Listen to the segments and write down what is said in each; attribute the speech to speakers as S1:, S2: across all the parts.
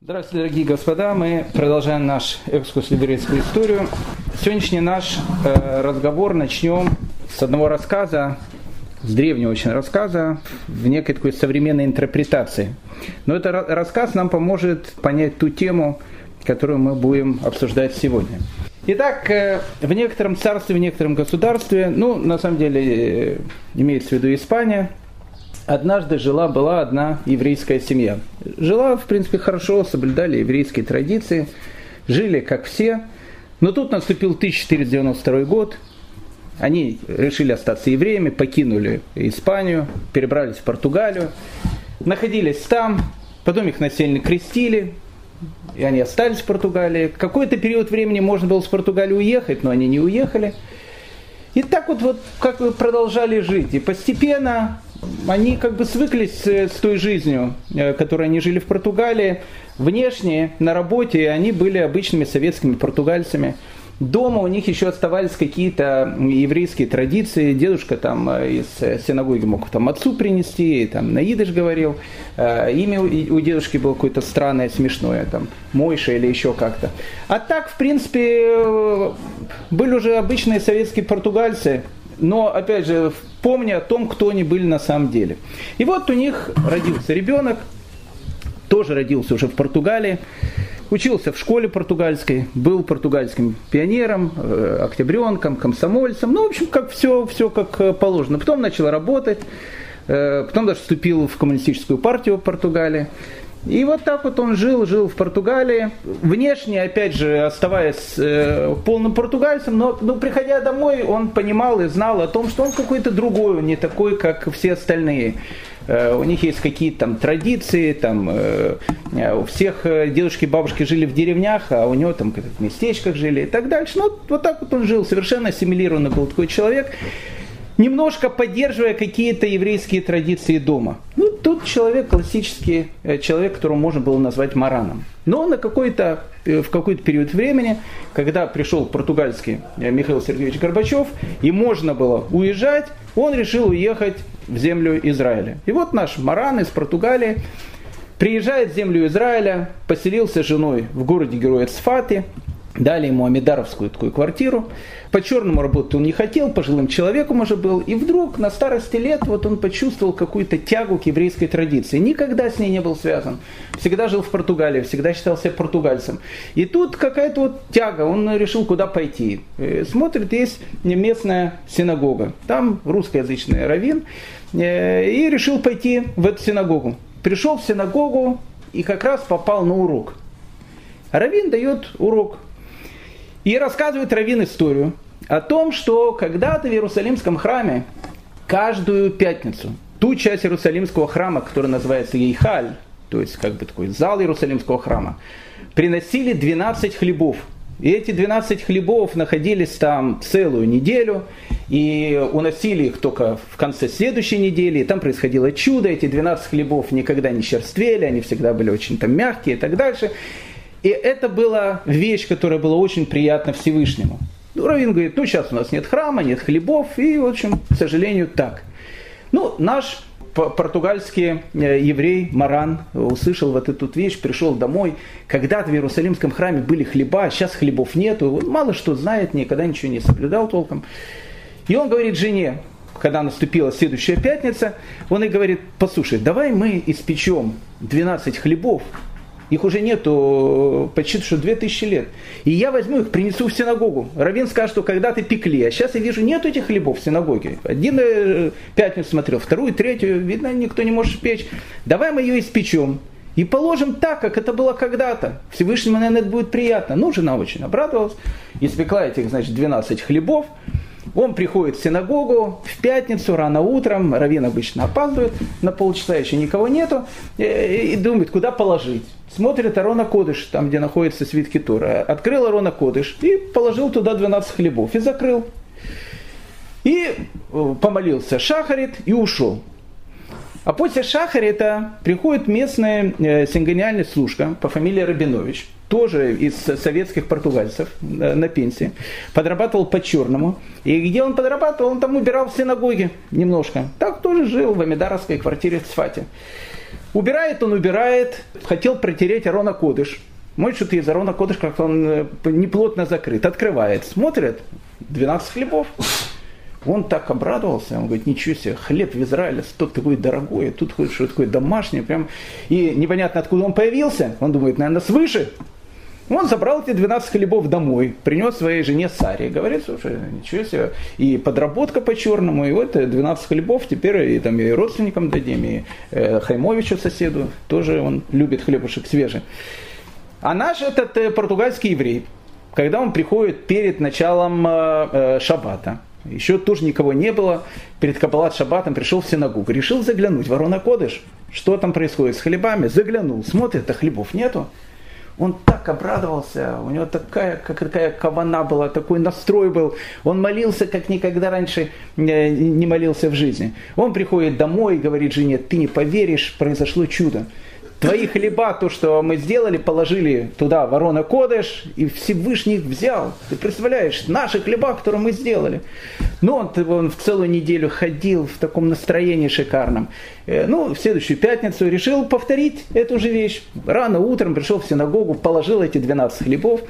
S1: Здравствуйте, дорогие господа. Мы продолжаем наш экскурс в еврейскую историю. Сегодняшний наш э, разговор начнем с одного рассказа, с древнего очень рассказа, в некой такой современной интерпретации. Но этот рассказ нам поможет понять ту тему, которую мы будем обсуждать сегодня. Итак, э, в некотором царстве, в некотором государстве, ну, на самом деле, э, имеется в виду Испания, однажды жила-была одна еврейская семья. Жила, в принципе, хорошо, соблюдали еврейские традиции, жили как все. Но тут наступил 1492 год, они решили остаться евреями, покинули Испанию, перебрались в Португалию, находились там, потом их насильно крестили, и они остались в Португалии. Какой-то период времени можно было с Португалии уехать, но они не уехали. И так вот, вот как вы продолжали жить. И постепенно они как бы свыклись с той жизнью, э, которой они жили в Португалии. Внешне, на работе, они были обычными советскими португальцами. Дома у них еще оставались какие-то еврейские традиции. Дедушка там э, из э, синагоги мог там отцу принести, там на идыш говорил. Имя у дедушки было какое-то странное, смешное, там Мойша или еще как-то. А так, в принципе, были уже обычные советские португальцы, но, опять же, помня о том, кто они были на самом деле. И вот у них родился ребенок, тоже родился уже в Португалии, учился в школе португальской, был португальским пионером, э, октябренком, комсомольцем, ну, в общем, как все, все как э, положено. Потом начал работать, э, потом даже вступил в коммунистическую партию Португалии. И вот так вот он жил, жил в Португалии, внешне, опять же, оставаясь э, полным португальцем, но, но приходя домой, он понимал и знал о том, что он какой-то другой, не такой, как все остальные. Э, у них есть какие-то там традиции, там э, у всех э, дедушки и бабушки жили в деревнях, а у него там в местечках жили и так дальше. Ну, вот так вот он жил, совершенно ассимилированный был такой человек немножко поддерживая какие-то еврейские традиции дома. Ну, тут человек классический, э, человек, которого можно было назвать мараном. Но на какой-то, э, в какой-то период времени, когда пришел португальский э, Михаил Сергеевич Горбачев, и можно было уезжать, он решил уехать в землю Израиля. И вот наш маран из Португалии приезжает в землю Израиля, поселился с женой в городе Героя Цфаты, дали ему амидаровскую такую квартиру, по черному работать он не хотел, пожилым человеком уже был. И вдруг на старости лет вот он почувствовал какую-то тягу к еврейской традиции. Никогда с ней не был связан. Всегда жил в Португалии, всегда считал себя португальцем. И тут какая-то вот тяга, он решил, куда пойти. Э, смотрит, есть местная синагога. Там русскоязычный раввин. Э, и решил пойти в эту синагогу. Пришел в синагогу и как раз попал на урок. Равин дает урок и рассказывает Равин историю о том, что когда-то в Иерусалимском храме каждую пятницу ту часть Иерусалимского храма, которая называется Ейхаль, то есть как бы такой зал Иерусалимского храма, приносили 12 хлебов. И эти 12 хлебов находились там целую неделю, и уносили их только в конце следующей недели, и там происходило чудо, эти 12 хлебов никогда не черствели, они всегда были очень там мягкие и так дальше. И это была вещь, которая была очень приятна Всевышнему. Ну, Равин говорит, ну сейчас у нас нет храма, нет хлебов, и, в общем, к сожалению, так. Ну, наш португальский э, еврей Маран услышал вот эту вещь, пришел домой. Когда-то в Иерусалимском храме были хлеба, сейчас хлебов нету. Мало что знает, никогда ничего не соблюдал толком. И он говорит жене, когда наступила следующая пятница, он и говорит, послушай, давай мы испечем 12 хлебов, их уже нету почти что 2000 лет. И я возьму их, принесу в синагогу. Равин скажет, что когда-то пекли, а сейчас я вижу, нет этих хлебов в синагоге. Один э, пятницу смотрел, вторую, третью, видно, никто не может печь. Давай мы ее испечем. И положим так, как это было когда-то. Всевышнему, наверное, это будет приятно. Ну, жена очень обрадовалась. Испекла этих, значит, 12 хлебов. Он приходит в синагогу в пятницу, рано утром, Равин обычно опаздывает на полчаса, еще никого нету, и думает, куда положить. Смотрит Арона Кодыш, там, где находится свитки Тора. Открыл Арона Кодыш и положил туда 12 хлебов и закрыл. И э, помолился Шахарит и ушел. А после Шахарита приходит местная э, сингониальная служка по фамилии Рабинович – тоже из советских португальцев э, на пенсии, подрабатывал по-черному. И где он подрабатывал, он там убирал в синагоге немножко. Так тоже жил в Амидаровской квартире в Сфате. Убирает он, убирает, хотел протереть Арона Кодыш. Мой что-то из Арона Кодыш, как он э, неплотно закрыт. Открывает, смотрит, 12 хлебов. Он так обрадовался, он говорит, ничего себе, хлеб в Израиле, тот такой дорогой, тут что такое домашнее, прям, и непонятно откуда он появился, он думает, наверное, свыше. Он забрал эти 12 хлебов домой, принес своей жене Саре, говорит, слушай, ничего себе, и подработка по-черному, и вот 12 хлебов теперь и, там, и родственникам дадим, и э, Хаймовичу соседу, тоже он любит хлебушек свежий. А наш этот э, португальский еврей, когда он приходит перед началом э, э, шаббата, еще тоже никого не было, перед Кабалат Шаббатом пришел в синагогу, решил заглянуть, ворона Кодыш, что там происходит с хлебами, заглянул, смотрит, а хлебов нету, он так обрадовался, у него такая, как такая кавана была, такой настрой был. Он молился, как никогда раньше э, не молился в жизни. Он приходит домой и говорит жене, ты не поверишь, произошло чудо твои хлеба, то, что мы сделали, положили туда ворона Кодыш, и Всевышний их взял. Ты представляешь, наши хлеба, которые мы сделали. Ну, он, он в целую неделю ходил в таком настроении шикарном. Э, ну, в следующую пятницу решил повторить эту же вещь. Рано утром пришел в синагогу, положил эти 12 хлебов.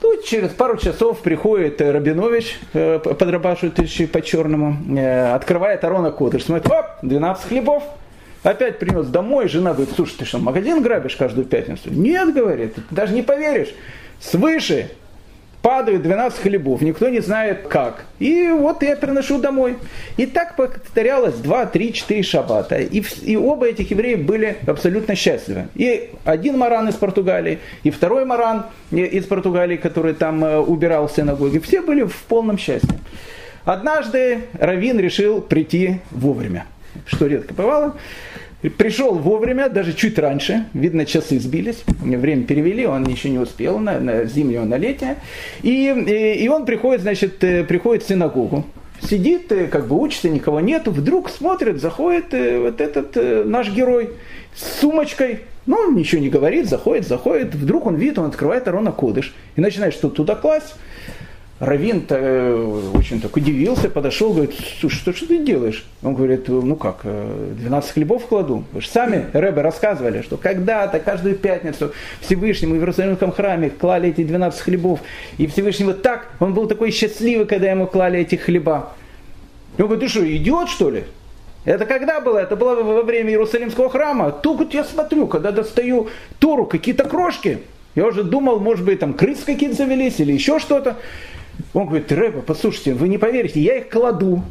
S1: Тут через пару часов приходит Рабинович, э, подрабатывающий по черному, э, открывает Арона Кодыш, смотрит, оп, 12 хлебов, Опять принес домой, жена говорит, слушай, ты что, магазин грабишь каждую пятницу? Нет, говорит, даже не поверишь. Свыше падают 12 хлебов, никто не знает как. И вот я приношу домой. И так повторялось 2, 3, 4 шаббата. И, и оба этих еврея были абсолютно счастливы. И один маран из Португалии, и второй маран из Португалии, который там э, убирал в синагоге. Все были в полном счастье. Однажды Равин решил прийти вовремя что редко бывало. Пришел вовремя, даже чуть раньше, видно, часы сбились, время перевели, он еще не успел на, на зимнее, на летнее. И, и, и он приходит, значит, э, приходит в синагогу, сидит, э, как бы учится, никого нету, вдруг смотрит, заходит э, вот этот наш герой с сумочкой, ну, он ничего не говорит, заходит, заходит, вдруг он видит, он открывает Арона Кодыш. И начинает что-то туда класть, Равин э, очень так удивился, подошел, говорит, слушай, что, что ты делаешь? Он говорит, ну как, 12 э, хлебов кладу. Вы же сами, Рэбе, рассказывали, что когда-то, каждую пятницу Всевышнему в Иерусалимском храме клали эти 12 хлебов. И Всевышний вот так, он был такой счастливый, когда ему клали эти хлеба. И он говорит, ты что, идиот что ли? Это когда было? Это было во время Иерусалимского храма. Тут вот я смотрю, когда достаю Тору, какие-то крошки. Я уже думал, может быть, там крыс какие-то завелись или еще что-то. Он говорит, Рэба, послушайте, вы не поверите, я их кладу,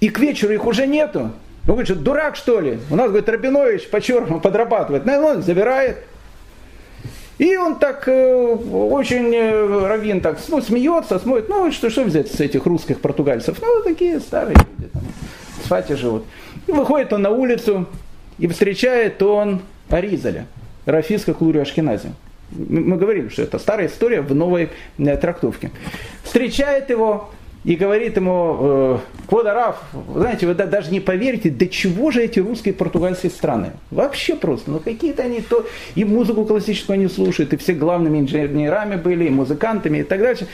S1: и к вечеру их уже нету. Он говорит, что дурак что ли? У нас, говорит, Рабинович по-черному подрабатывает. Ну, он забирает. И он так э, очень, э, Равин так ну, смеется, смотрит, ну что, что взять с этих русских португальцев? Ну, такие старые люди, там, в живут. И выходит он на улицу, и встречает он Аризаля, Рафиска Клурию Ашкенази мы говорили, что это старая история в новой э, трактовке. Встречает его и говорит ему, э, Квадараф, знаете, вы даже не поверите, до чего же эти русские и португальские страны. Вообще просто, ну какие-то они то, и музыку классическую они слушают, и все главными инженерами были, и музыкантами и так дальше.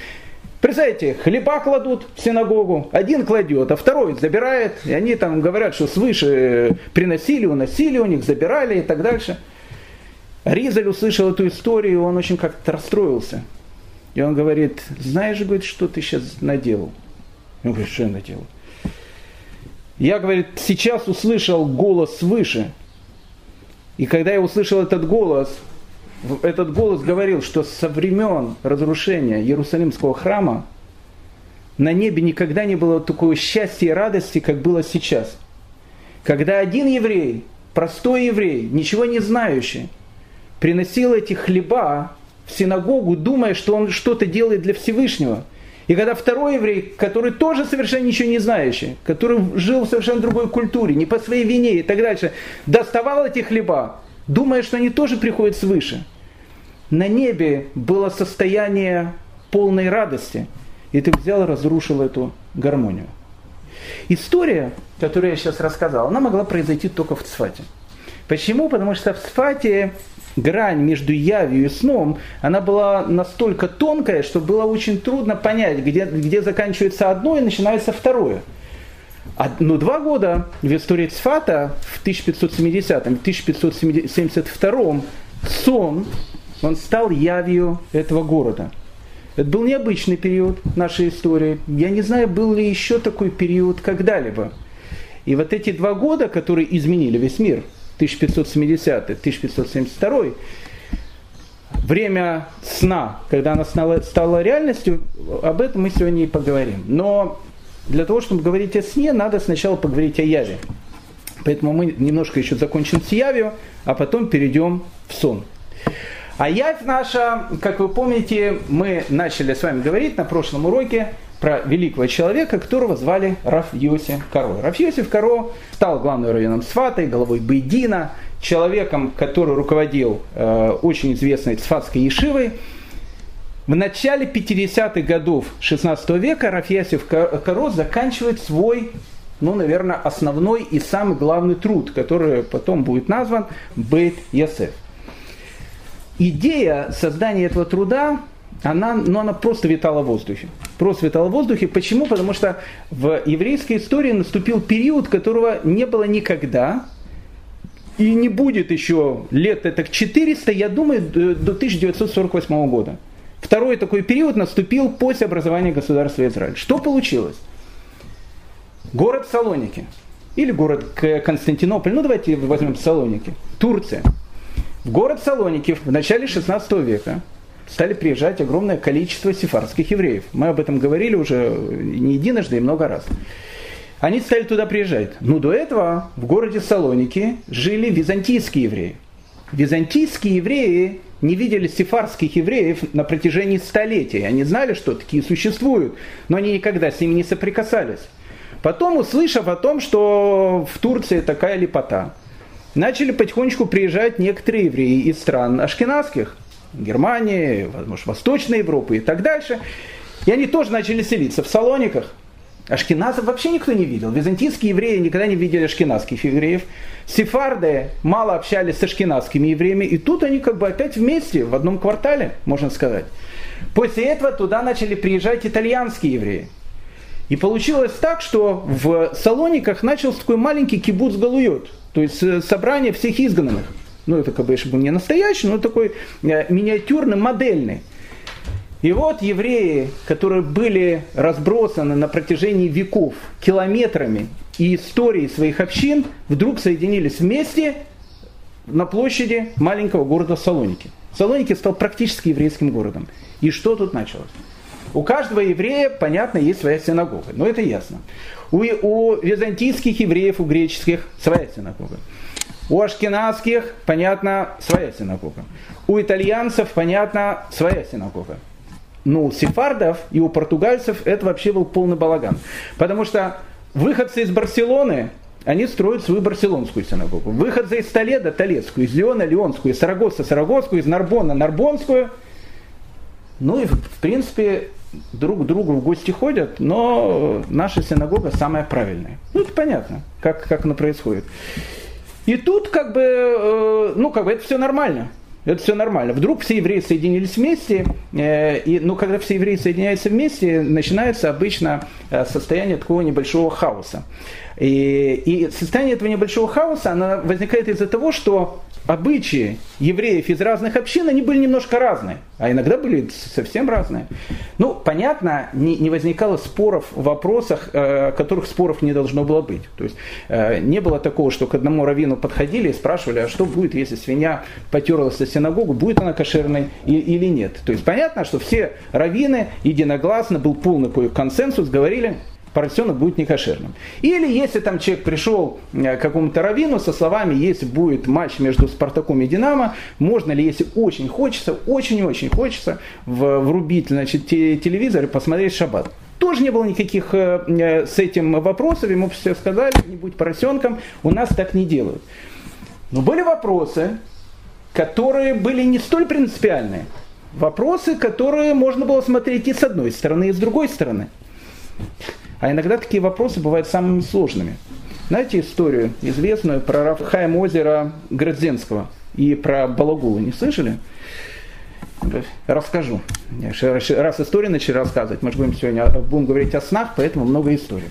S1: Представляете, хлеба кладут в синагогу, один кладет, а второй забирает, и они там говорят, что свыше приносили, уносили у них, забирали и так дальше. Ризаль услышал эту историю, он очень как-то расстроился. И он говорит, знаешь, говорит, что ты сейчас наделал? Он говорит, что я наделал? Я, говорит, сейчас услышал голос свыше. И когда я услышал этот голос, этот голос говорил, что со времен разрушения Иерусалимского храма на небе никогда не было такого счастья и радости, как было сейчас. Когда один еврей, простой еврей, ничего не знающий, приносил эти хлеба в синагогу, думая, что он что-то делает для Всевышнего. И когда второй еврей, который тоже совершенно ничего не знающий, который жил в совершенно другой культуре, не по своей вине и так дальше, доставал эти хлеба, думая, что они тоже приходят свыше. На небе было состояние полной радости. И ты взял и разрушил эту гармонию. История, которую я сейчас рассказал, она могла произойти только в Цфате. Почему? Потому что в Цфате грань между явью и сном, она была настолько тонкая, что было очень трудно понять, где, где заканчивается одно и начинается второе. Но два года в истории Цфата в 1570-м, 1572 сон, он стал явью этого города. Это был необычный период нашей истории. Я не знаю, был ли еще такой период когда-либо. И вот эти два года, которые изменили весь мир, 1570-1572, время сна, когда она стала, стала реальностью, об этом мы сегодня и поговорим. Но для того, чтобы говорить о сне, надо сначала поговорить о яве. Поэтому мы немножко еще закончим с явью, а потом перейдем в сон. А явь наша, как вы помните, мы начали с вами говорить на прошлом уроке про великого человека, которого звали Раф Йосиф Каро. Раф Йосиф Каро стал главным районом Сфатой, головой Бейдина, человеком, который руководил э, очень известной Сфатской Ешивой. В начале 50-х годов 16 века Рафьясев Каро заканчивает свой, ну, наверное, основной и самый главный труд, который потом будет назван Бейт Ясеф. Идея создания этого труда, она, ну, она просто витала в воздухе. Просто витала в воздухе. Почему? Потому что в еврейской истории наступил период, которого не было никогда, и не будет еще лет это 400, я думаю, до 1948 года. Второй такой период наступил после образования государства Израиль. Что получилось? Город Салоники или город Константинополь, ну давайте возьмем Салоники, Турция. В город Салоники в начале 16 века стали приезжать огромное количество сефардских евреев. Мы об этом говорили уже не единожды и много раз. Они стали туда приезжать. Но до этого в городе Салоники жили византийские евреи. Византийские евреи не видели сефарских евреев на протяжении столетий. Они знали, что такие существуют, но они никогда с ними не соприкасались. Потом, услышав о том, что в Турции такая лепота, начали потихонечку приезжать некоторые евреи из стран ашкенадских, Германии, может, Восточной Европы и так дальше. И они тоже начали селиться в Салониках. Ашкеназов вообще никто не видел. Византийские евреи никогда не видели ашкеназских евреев. Сефарды мало общались с ашкеназскими евреями. И тут они как бы опять вместе, в одном квартале, можно сказать. После этого туда начали приезжать итальянские евреи. И получилось так, что в Салониках начался такой маленький кибуц Галуйот. То есть э, собрание всех изгнанных. Ну, это как бы был не настоящий, но такой э, миниатюрный, модельный. И вот евреи, которые были разбросаны на протяжении веков километрами и истории своих общин, вдруг соединились вместе на площади маленького города Салоники. Салоники стал практически еврейским городом. И что тут началось? У каждого еврея, понятно, есть своя синагога, но это ясно. У, у византийских евреев, у греческих своя синагога. У ашкенадских, понятно, своя синагога. У итальянцев, понятно, своя синагога ну, у сефардов и у португальцев это вообще был полный балаган. Потому что выходцы из Барселоны, они строят свою барселонскую синагогу. Выходцы из Толеда – Толедскую, из Леона – Леонскую, из Сарагоса – Сарагосскую, из Нарбона – Нарбонскую. Ну и, в принципе, друг к другу в гости ходят, но наша синагога самая правильная. Ну, это понятно, как, как оно происходит. И тут как бы, э, ну, как бы это все нормально. Это все нормально. Вдруг все евреи соединились вместе, э, и, ну, когда все евреи соединяются вместе, начинается обычно э, состояние такого небольшого хаоса. И, и состояние этого небольшого хаоса оно возникает из-за того, что обычаи евреев из разных общин, они были немножко разные, а иногда были совсем разные. Ну, понятно, не, не возникало споров в вопросах, э, которых споров не должно было быть. То есть э, не было такого, что к одному раввину подходили и спрашивали, а что будет, если свинья потерлась о синагогу, будет она кошерной или нет. То есть понятно, что все раввины единогласно, был полный консенсус, говорили, поросенок будет некошерным. Или если там человек пришел э, к какому-то раввину со словами, если будет матч между Спартаком и Динамо, можно ли, если очень хочется, очень-очень хочется, врубить значит, телевизор и посмотреть шаббат. Тоже не было никаких э, э, с этим вопросов, ему все сказали, не будь поросенком, у нас так не делают. Но были вопросы, которые были не столь принципиальные. Вопросы, которые можно было смотреть и с одной стороны, и с другой стороны. А иногда такие вопросы бывают самыми сложными. Знаете историю известную про Рафхайм озера Градзенского и про Балагулу? Не слышали? Расскажу. Раз историю начали рассказывать, мы же будем сегодня будем говорить о снах, поэтому много историй.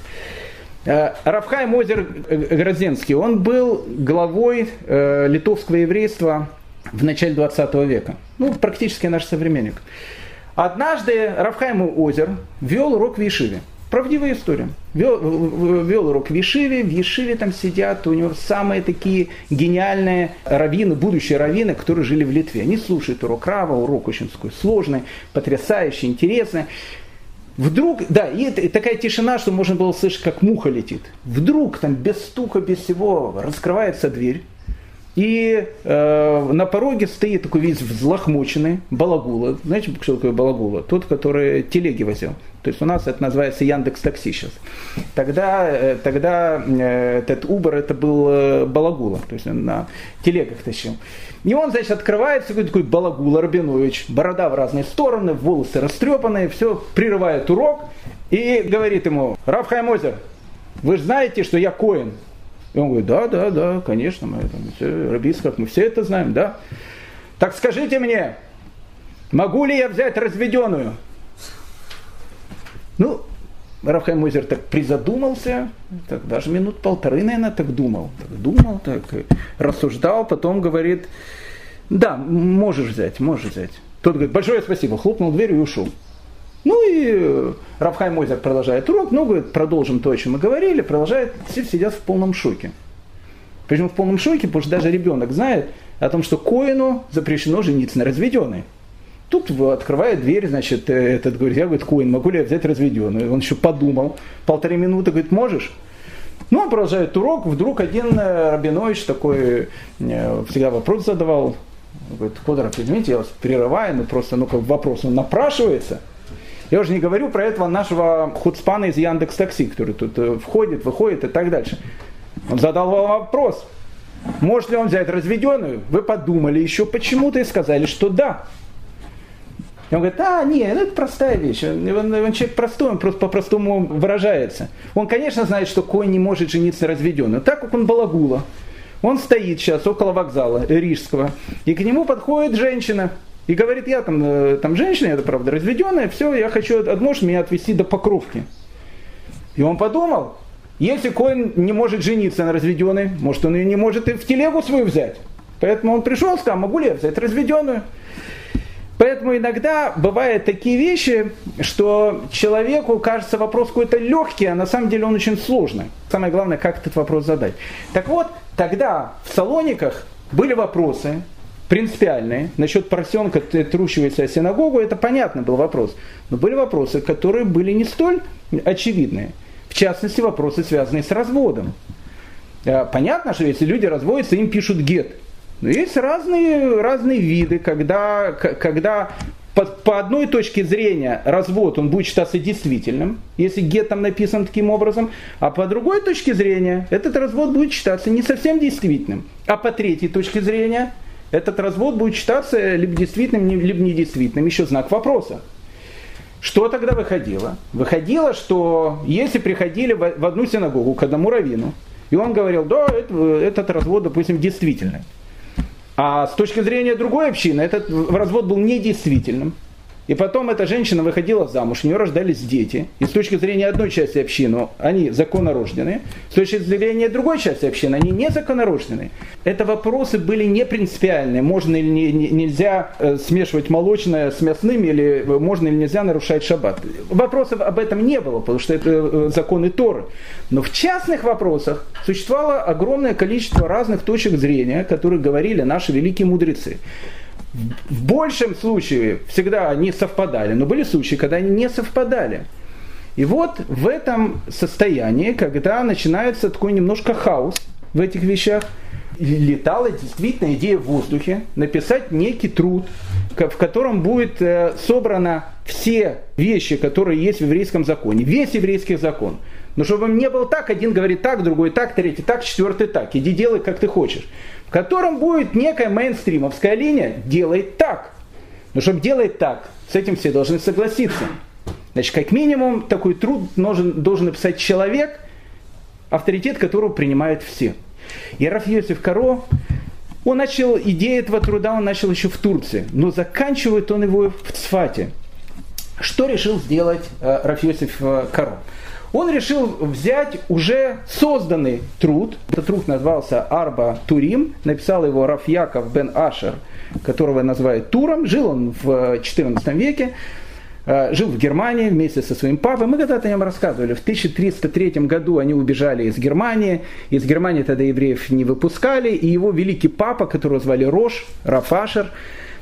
S1: Э, Равхайм Озер Грозенский, он был главой э, литовского еврейства в начале 20 века. Ну, практически наш современник. Однажды Равхайм Озер вел урок в Ешиве. Правдивая история. Вел, вел урок в Ешиве, в Ешиве там сидят, у него самые такие гениальные раввины, будущие раввины, которые жили в Литве. Они слушают урок Рава, урок очень такой сложный, потрясающий, интересный. Вдруг, да, и, такая тишина, что можно было слышать, как муха летит. Вдруг там без стука, без всего раскрывается дверь. И э, на пороге стоит такой весь взлохмоченный балагула. Знаете, что такое балагула? Тот, который телеги возил. То есть у нас это называется Яндекс Такси сейчас. Тогда, э, тогда э, этот Uber это был э, балагула. То есть он на телегах тащил. И он, значит, открывается, такой, такой балагула Рабинович, борода в разные стороны, волосы растрепанные, все, прерывает урок и говорит ему, Раф Хаймозер, вы же знаете, что я коин. И он говорит, да, да, да, конечно, мы там, все, Рабисков, мы все это знаем, да. Так скажите мне, могу ли я взять разведенную? Ну, Рафхайм Мойзер так призадумался, так даже минут полторы, наверное, так думал. Так думал, так рассуждал, потом говорит, да, можешь взять, можешь взять. Тот говорит, большое спасибо, хлопнул дверью и ушел. Ну и э, Рафхай Мойзер продолжает урок, ну, говорит, продолжим то, о чем мы говорили, продолжает, все сидят в полном шоке. Причем в полном шоке, потому что даже ребенок знает о том, что Коину запрещено жениться на разведенной. Тут открывает дверь, значит, э, этот говорит, я, говорит, Коин, могу ли я взять разведенную? Он еще подумал, полторы минуты, говорит, можешь? Ну, он продолжает урок, вдруг один э, Рабинович такой всегда вопрос задавал, говорит, Ходоров, извините, я вас прерываю, но просто, ну, как вопрос, он напрашивается – я уже не говорю про этого нашего худспана из Яндекс Такси, который тут э, входит, выходит и так дальше. Он задал вам вопрос, может ли он взять разведенную? Вы подумали еще почему-то и сказали, что да. И он говорит, а, нет, это простая вещь. Он, он, он человек простой, он просто по-простому выражается. Он, конечно, знает, что конь не может жениться разведенную. Так как он балагула. Он стоит сейчас около вокзала Рижского, и к нему подходит женщина, и говорит, я там, э, там женщина, это правда разведенная, все, я хочу, можешь меня отвезти до Покровки. И он подумал, если Коин не может жениться на разведенной, может он ее не может и в телегу свою взять. Поэтому он пришел, сказал, могу ли я взять разведенную? Поэтому иногда бывают такие вещи, что человеку кажется вопрос какой-то легкий, а на самом деле он очень сложный. Самое главное, как этот вопрос задать. Так вот, тогда в Салониках были вопросы, принципиальные. Насчет поросенка, трущегося синагогу, это понятно был вопрос. Но были вопросы, которые были не столь очевидные. В частности, вопросы, связанные с разводом. А, понятно, что если люди разводятся, им пишут гет. Но есть разные, разные виды, когда, когда по, по одной точке зрения развод он будет считаться действительным, если гет там написан таким образом, а по другой точке зрения этот развод будет считаться не совсем действительным. А по третьей точке зрения – этот развод будет считаться либо действительным, либо недействительным. Еще знак вопроса. Что тогда выходило? Выходило, что если приходили в одну синагогу к одному раввину, и он говорил, да, этот развод, допустим, действительный. А с точки зрения другой общины, этот развод был недействительным. И потом эта женщина выходила замуж, у нее рождались дети. И с точки зрения одной части общины они законорожденные, с точки зрения другой части общины они незаконорожденные. Это вопросы были не принципиальные. Можно или не, не, нельзя э, смешивать молочное с мясным, или можно или нельзя нарушать шаббат. Вопросов об этом не было, потому что это э, законы Торы. Но в частных вопросах существовало огромное количество разных точек зрения, которые говорили наши великие мудрецы. В большем случае всегда они совпадали, но были случаи, когда они не совпадали. И вот в этом состоянии, когда начинается такой немножко хаос в этих вещах, летала действительно идея в воздухе написать некий труд, в котором будет э, собрано все вещи, которые есть в еврейском законе, весь еврейский закон. Но чтобы не было так, один говорит так, другой так, третий так, четвертый так. Иди делай, как ты хочешь в котором будет некая мейнстримовская линия, делает так. Но чтобы делать так, с этим все должны согласиться. Значит, как минимум, такой труд должен, должен написать человек, авторитет которого принимают все. И Раф Йосиф Каро, он начал, идею этого труда он начал еще в Турции, но заканчивает он его в Цфате. Что решил сделать э, Раф э, Каро? Он решил взять уже созданный труд. Этот труд назывался Арба Турим. Написал его Раф Яков бен Ашер, которого называют Туром. Жил он в XIV веке. Э, жил в Германии вместе со своим папой. Мы когда-то о нем рассказывали. В 1303 году они убежали из Германии. Из Германии тогда евреев не выпускали. И его великий папа, которого звали Рош, Рафашер,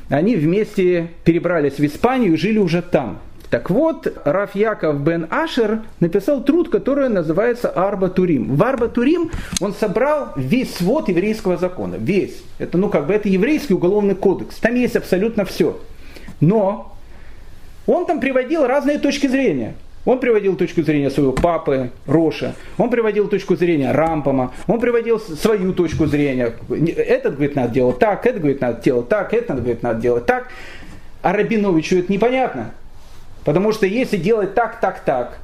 S1: они вместе перебрались в Испанию и жили уже там. Так вот, Раф Яков бен Ашер написал труд, который называется Арба Турим. В Арба Турим он собрал весь свод еврейского закона. Весь. Это, ну, как бы, это еврейский уголовный кодекс. Там есть абсолютно все. Но он там приводил разные точки зрения. Он приводил точку зрения своего папы Роша, он приводил точку зрения Рампома, он приводил свою точку зрения. Этот говорит, надо делать так, этот говорит, надо делать так, этот говорит, надо делать так. А Рабиновичу это непонятно. Потому что если делать так, так, так,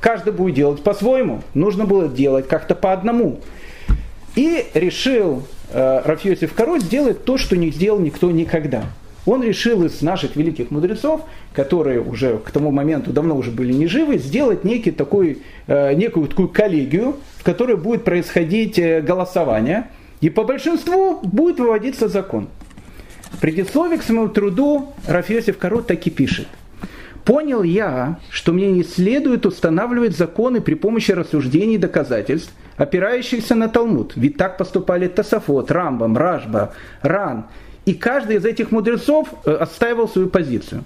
S1: каждый будет делать по-своему. Нужно было делать как-то по одному. И решил э, Рафьосиф Король сделать то, что не сделал никто никогда – он решил из наших великих мудрецов, которые уже к тому моменту давно уже были не живы, сделать некий такой, э, некую такую коллегию, в которой будет происходить э, голосование, и по большинству будет выводиться закон. В предисловии к своему труду Рафиосиф Корот так и пишет. Понял я, что мне не следует устанавливать законы при помощи рассуждений и доказательств, опирающихся на Талмуд. Ведь так поступали Тасафот, Рамбам, Ражба, Ран и каждый из этих мудрецов э, отстаивал свою позицию.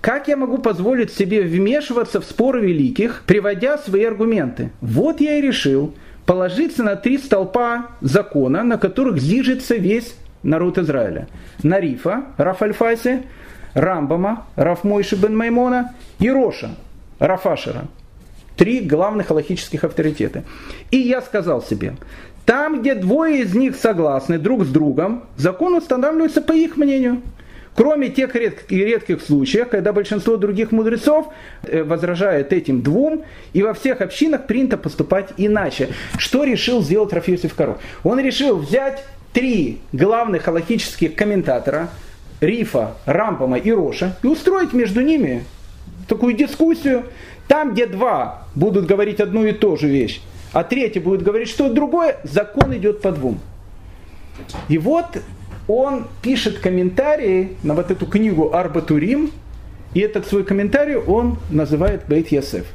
S1: Как я могу позволить себе вмешиваться в споры великих, приводя свои аргументы? Вот я и решил положиться на три столпа закона, на которых зижется весь народ Израиля. На Рифа, Рафальфасе, Рамбама, Рафмойши бен Маймона и Роша, Рафашера. Три главных аллахических авторитета. И я сказал себе, там, где двое из них согласны друг с другом, закон устанавливается по их мнению. Кроме тех редких, случаев, когда большинство других мудрецов э, возражает этим двум, и во всех общинах принято поступать иначе. Что решил сделать Рафиосиф Каро? Он решил взять три главных халахических комментатора, Рифа, Рампама и Роша, и устроить между ними такую дискуссию. Там, где два будут говорить одну и ту же вещь, а третий будет говорить что-то другое, закон идет по двум. И вот он пишет комментарии на вот эту книгу Арбатурим, и этот свой комментарий он называет Бейт Ясеф.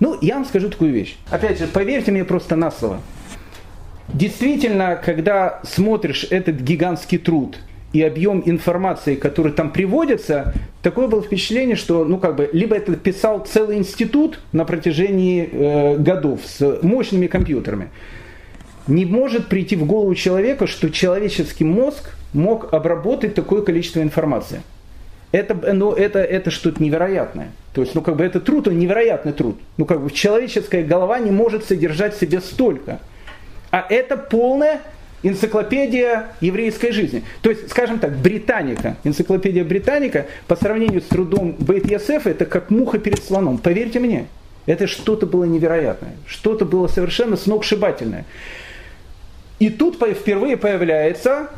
S1: Ну, я вам скажу такую вещь. Опять же, поверьте мне просто на слово. Действительно, когда смотришь этот гигантский труд – и объем информации, который там приводится, такое было впечатление, что, ну, как бы, либо это писал целый институт на протяжении э, годов с мощными компьютерами. Не может прийти в голову человека, что человеческий мозг мог обработать такое количество информации. Это, ну, это, это что-то невероятное. То есть, ну, как бы, это труд, он невероятный труд. Ну, как бы, человеческая голова не может содержать в себе столько. А это полная энциклопедия еврейской жизни. То есть, скажем так, Британика, энциклопедия Британика по сравнению с трудом Бейт Ясефа, это как муха перед слоном. Поверьте мне, это что-то было невероятное, что-то было совершенно сногсшибательное. И тут впервые появляется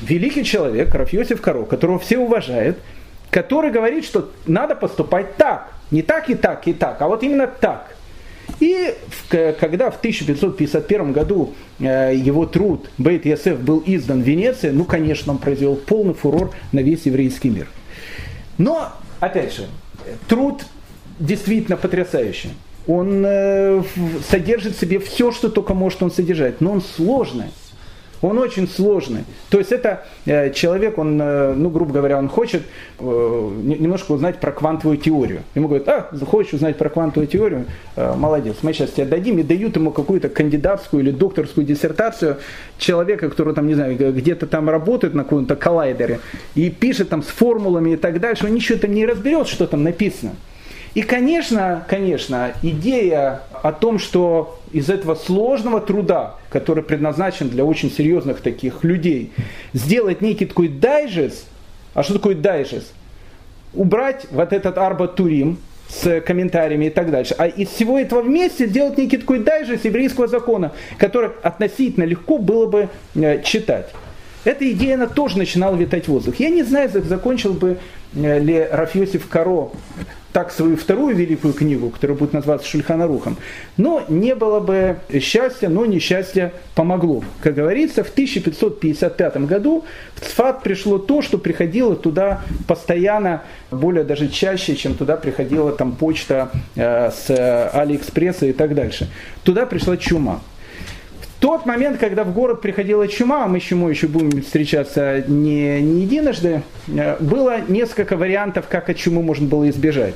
S1: великий человек, Рафьосиф Каро, которого все уважают, который говорит, что надо поступать так. Не так и так и так, а вот именно так. И когда в 1551 году э, его труд Бейт Ясеф был издан в Венеции, ну, конечно, он произвел полный фурор на весь еврейский мир. Но, опять же, труд действительно потрясающий. Он э, содержит в себе все, что только может он содержать, но он сложный. Он очень сложный. То есть это э, человек, он, э, ну, грубо говоря, он хочет э, немножко узнать про квантовую теорию. Ему говорят, а, хочешь узнать про квантовую теорию? Молодец, мы сейчас тебе дадим. И дают ему какую-то кандидатскую или докторскую диссертацию человека, который там, не знаю, где-то там работает на каком-то коллайдере и пишет там с формулами и так дальше. Он ничего там не разберет, что там написано. И, конечно, конечно, идея о том, что из этого сложного труда, который предназначен для очень серьезных таких людей, сделать некий такой дайджест, а что такое дайджест? Убрать вот этот Арба Турим с комментариями и так дальше. А из всего этого вместе сделать некий такой дайджест еврейского закона, который относительно легко было бы э, читать. Эта идея, она тоже начинала витать в воздух. Я не знаю, закончил бы э, ли Рафьосиф Каро так свою вторую великую книгу, которая будет называться Шульханарухом. Но не было бы счастья, но несчастье помогло. Как говорится, в 1555 году в Цфат пришло то, что приходило туда постоянно, более даже чаще, чем туда приходила там почта э, с Алиэкспресса и так дальше. Туда пришла чума тот момент, когда в город приходила чума, а мы с чумой еще будем встречаться не, не единожды, э, было несколько вариантов, как от чумы можно было избежать.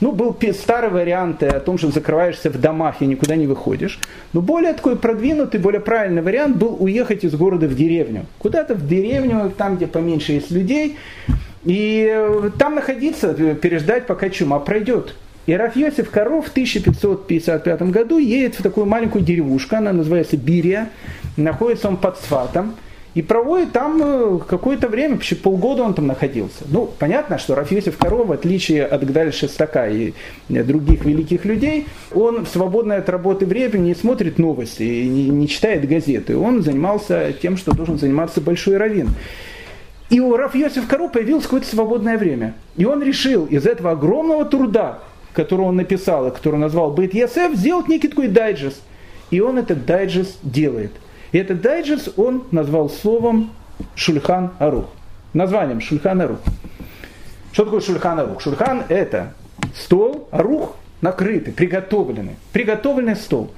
S1: Ну, был старый вариант о том, что закрываешься в домах и никуда не выходишь. Но более такой продвинутый, более правильный вариант был уехать из города в деревню. Куда-то в деревню, там, где поменьше есть людей. И э, там находиться, э, переждать, пока чума пройдет. И Раф Йосиф Коров в 1555 году едет в такую маленькую деревушку, она называется Бирия, находится он под Сфатом, и проводит там э, какое-то время, почти полгода он там находился. Ну, понятно, что Рафиосиф Коров, в отличие от Гдаль Шестака и э, других великих людей, он в свободное от работы время не смотрит новости не, не читает газеты. Он занимался тем, что должен заниматься большой раввин. И у Раф Йосиф Каро появилось какое-то свободное время. И он решил из этого огромного труда, который он написал, и который он назвал Бейт Ясеф, сделать некий такой дайджест. И он этот дайджест делает. И этот дайджест он назвал словом Шульхан Арух. Названием Шульхан Арух. Что такое Шульхан Арух? Шульхан это стол, Арух накрытый, приготовленный. Приготовленный стол.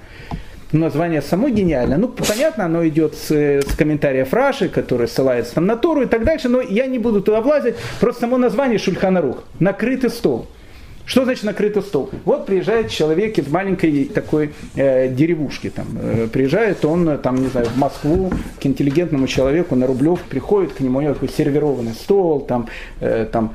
S1: Название само гениально. Ну, понятно, оно идет с, с комментария Фраши, который ссылается там на Тору и так дальше, но я не буду туда влазить. Просто само название Шульхан Арух. Накрытый стол. Что значит накрытый стол? Вот приезжает человек из маленькой такой э, деревушки. Там, э, приезжает он, э, там, не знаю, в Москву к интеллигентному человеку на Рублев, приходит к нему, у него такой сервированный стол, там, э, там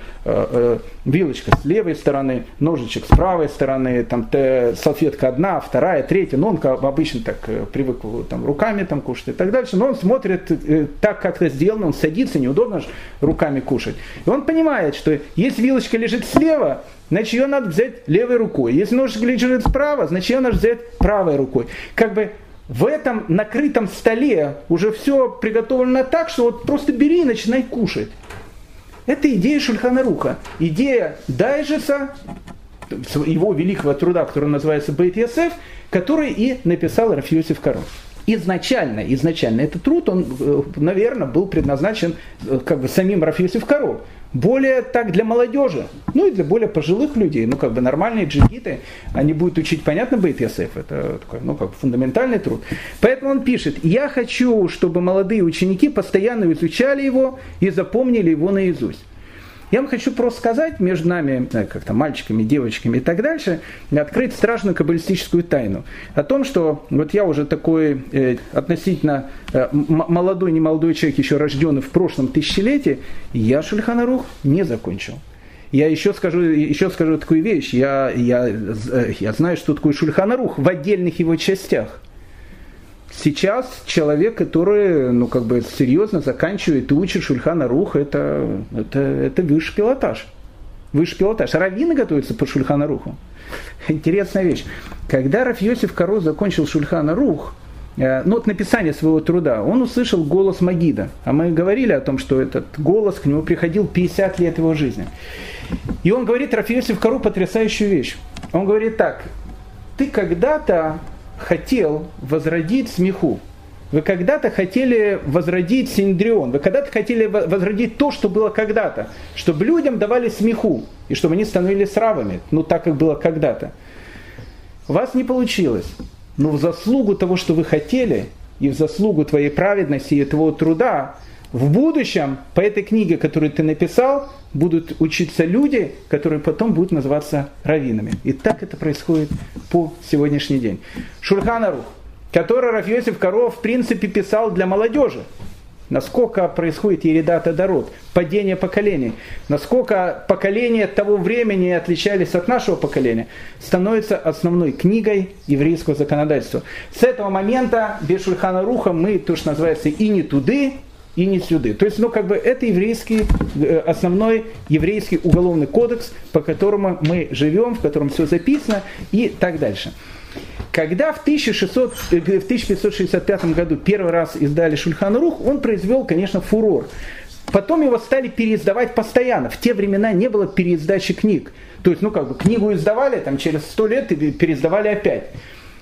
S1: вилочка с левой стороны, ножичек с правой стороны, там салфетка одна, вторая, третья. Ну, он обычно так э, привык там, руками там, кушать и так дальше. Но он смотрит э, так, как это сделано, он садится, неудобно же руками кушать. И он понимает, что если вилочка лежит слева, значит ее надо взять левой рукой. Если ножик лежит справа, значит ее надо взять правой рукой. Как бы в этом накрытом столе уже все приготовлено так, что вот просто бери и начинай кушать. Это идея Шульхана Руха. Идея Дайжеса, его великого труда, который называется Бейт Ясеф, который и написал Рафиосиф Коров. Изначально, изначально этот труд, он, э, наверное, был предназначен э, как бы самим Рафиосиф Коров более так для молодежи, ну и для более пожилых людей, ну как бы нормальные джигиты, они будут учить, понятно, Бейт Ясеф, это такой, ну как фундаментальный труд. Поэтому он пишет, я хочу, чтобы молодые ученики постоянно изучали его и запомнили его наизусть. Я вам хочу просто сказать между нами, как-то мальчиками, девочками и так дальше, открыть страшную каббалистическую тайну. О том, что вот я уже такой э, относительно э, молодой, немолодой человек, еще рожденный в прошлом тысячелетии, я Шульханарух не закончил. Я еще скажу, еще скажу такую вещь. Я, я, э, я знаю, что такое Шульханарух в отдельных его частях. Сейчас человек, который, ну, как бы серьезно заканчивает и учит Шульхана Рух, это, это, это высший пилотаж. Высший пилотаж. Раввины готовятся по Шульхана Руху. Интересная вещь. Когда Раф Йосиф Каро закончил Шульхана Рух, э, ну, от написания своего труда, он услышал голос Магида. А мы говорили о том, что этот голос к нему приходил 50 лет его жизни. И он говорит Рафиосиф Кару потрясающую вещь. Он говорит так, ты когда-то хотел возродить смеху. Вы когда-то хотели возродить синдрион, вы когда-то хотели возродить то, что было когда-то, чтобы людям давали смеху, и чтобы они становились равами, ну так, как было когда-то. У вас не получилось, но в заслугу того, что вы хотели, и в заслугу твоей праведности и твоего труда, в будущем по этой книге, которую ты написал, будут учиться люди, которые потом будут называться раввинами. И так это происходит по сегодняшний день. Шурханарух, который Рафьосиф Коров в принципе писал для молодежи. Насколько происходит Еридата Дород, падение поколений, насколько поколения того времени отличались от нашего поколения, становится основной книгой еврейского законодательства. С этого момента без Шульхана Руха мы, то, что называется, и не туды, и не сюды. То есть, ну, как бы это еврейский, э, основной еврейский уголовный кодекс, по которому мы живем, в котором все записано и так дальше. Когда в, 1600, э, в 1565 году первый раз издали Шульхан Рух, он произвел, конечно, фурор. Потом его стали переиздавать постоянно. В те времена не было переиздачи книг. То есть, ну как бы, книгу издавали, там через сто лет и переиздавали опять.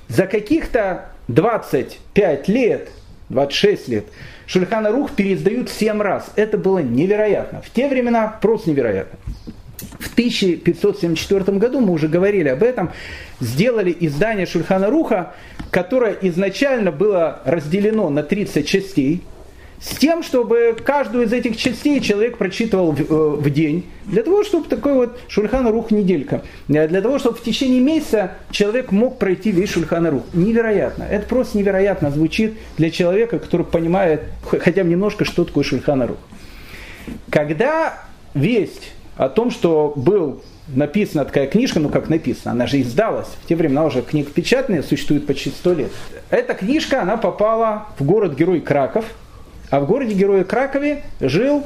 S1: За каких-то 25 лет, 26 лет, Шульхана Рух переиздают 7 раз. Это было невероятно. В те времена просто невероятно. В 1574 году, мы уже говорили об этом, сделали издание Шульхана Руха, которое изначально было разделено на 30 частей, с тем, чтобы каждую из этих частей человек прочитывал в, э, в день, для того, чтобы такой вот Шульхан Рух неделька, э, для того, чтобы в течение месяца человек мог пройти весь Шульхан Рух. Невероятно. Это просто невероятно звучит для человека, который понимает хотя бы немножко, что такое Шульхан Рух. Когда весть о том, что был написана такая книжка, ну как написана, она же издалась. В те времена уже книг печатные существует почти сто лет. Эта книжка, она попала в город-герой Краков – а в городе Героя Кракове жил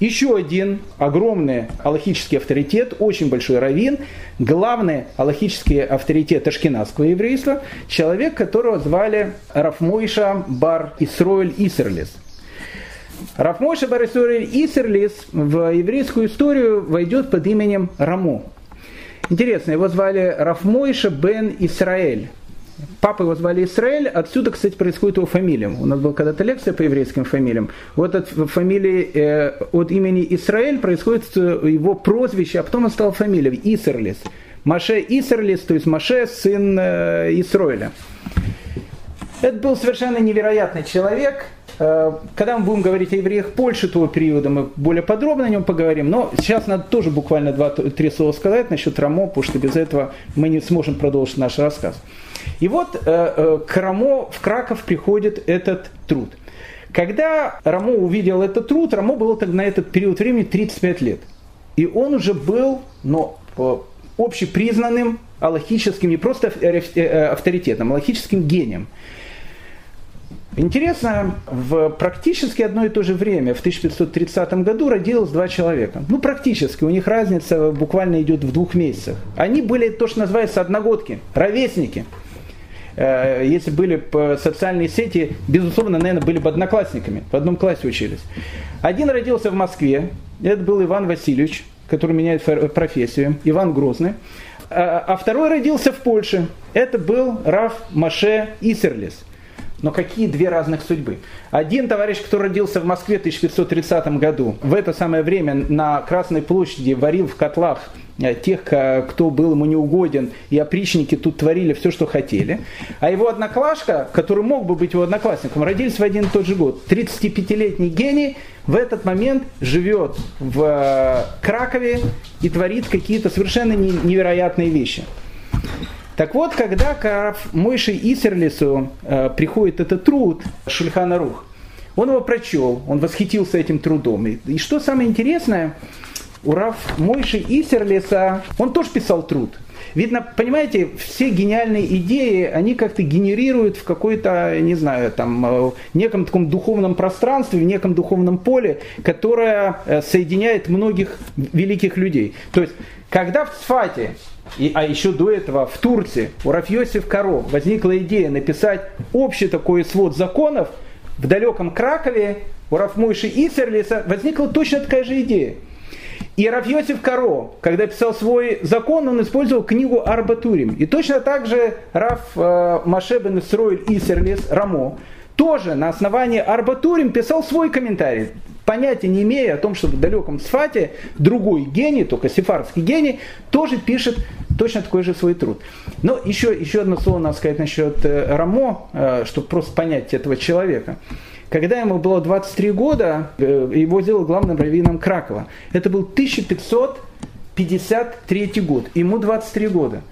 S1: еще один огромный аллахический авторитет, очень большой раввин, главный аллахический авторитет ашкенадского еврейства, человек, которого звали Рафмойша бар Исроэль Исерлис. Рафмойша бар Исроэль Исерлис в еврейскую историю войдет под именем Рамо. Интересно, его звали Рафмойша бен Исраэль. Папа его звали Израиль, отсюда, кстати, происходит его фамилия. У нас была когда-то лекция по еврейским фамилиям. Вот от фамилии, э, от имени Израиль происходит э, его прозвище, а потом он стал фамилией Исерлис. Маше Исерлис, то есть Маше, сын э, Исроиля. Это был совершенно невероятный человек. Э, когда мы будем говорить о евреях Польши того периода, мы более подробно о нем поговорим. Но сейчас надо тоже буквально два-три слова сказать насчет Рамо, потому что без этого мы не сможем продолжить наш рассказ. И вот э, э, к Рамо в Краков приходит этот труд. Когда Рамо увидел этот труд, Рамо было тогда на этот период времени 35 лет. И он уже был, но э, общепризнанным аллахическим, не просто авторитетом, аллахическим гением. Интересно, в практически одно и то же время, в 1530 году, родилось два человека. Ну, практически, у них разница буквально идет в двух месяцах. Они были то, что называется одногодки, ровесники. Э, если были социальные сети, безусловно, наверное, были бы одноклассниками, в одном классе учились. Один родился в Москве, это был Иван Васильевич, который меняет профессию, Иван Грозный. А, а второй родился в Польше, это был Раф Маше Исерлис – но какие две разных судьбы? Один товарищ, который родился в Москве в 1530 году, в это самое время на Красной площади варил в котлах э, тех, кто был ему неугоден, и опричники тут творили все, что хотели. А его одноклашка, который мог бы быть его одноклассником, родились в один и тот же год. 35-летний гений в этот момент живет в э, Кракове и творит какие-то совершенно невероятные вещи. Так вот, когда к Мойше Исерлису э, приходит этот труд Шульхана Рух, он его прочел, он восхитился этим трудом. И что самое интересное, у Рав Мойши Исерлиса, он тоже писал труд. Видно, понимаете, все гениальные идеи, они как-то генерируют в какой-то, не знаю, там, э, неком таком духовном пространстве, в неком духовном поле, которое э, соединяет многих великих людей. То есть, когда в Сфате и, а еще до этого в Турции у Рафьосиф Каро возникла идея написать общий такой свод законов. В далеком Кракове у Рафмойши Исерлиса возникла точно такая же идея. И Рафьосиф Каро, когда писал свой закон, он использовал книгу Арбатурим. И точно так же Раф э, Машебен Исроиль Исерлис Рамо тоже на основании Арбатурим писал свой комментарий понятия не имея о том, что в далеком Сфате другой гений, только сефардский гений, тоже пишет точно такой же свой труд. Но еще, еще одно слово надо сказать насчет э, Рамо, э, чтобы просто понять этого человека. Когда ему было 23 года, э, его сделал главным раввином Кракова. Это был 1553 год, ему 23 года.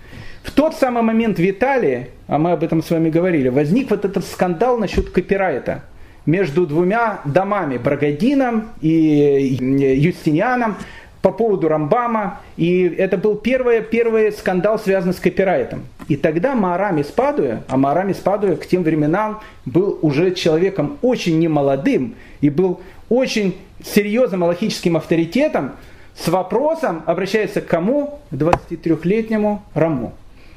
S1: В тот самый момент в а мы об этом с вами говорили, возник вот этот скандал насчет копирайта между двумя домами, Брагадином и Юстинианом, по поводу Рамбама, и это был первый, первый скандал, связанный с копирайтом. И тогда Маарам из а Маарам из к тем временам был уже человеком очень немолодым и был очень серьезным аллахическим авторитетом, с вопросом обращается к кому? К 23-летнему Раму.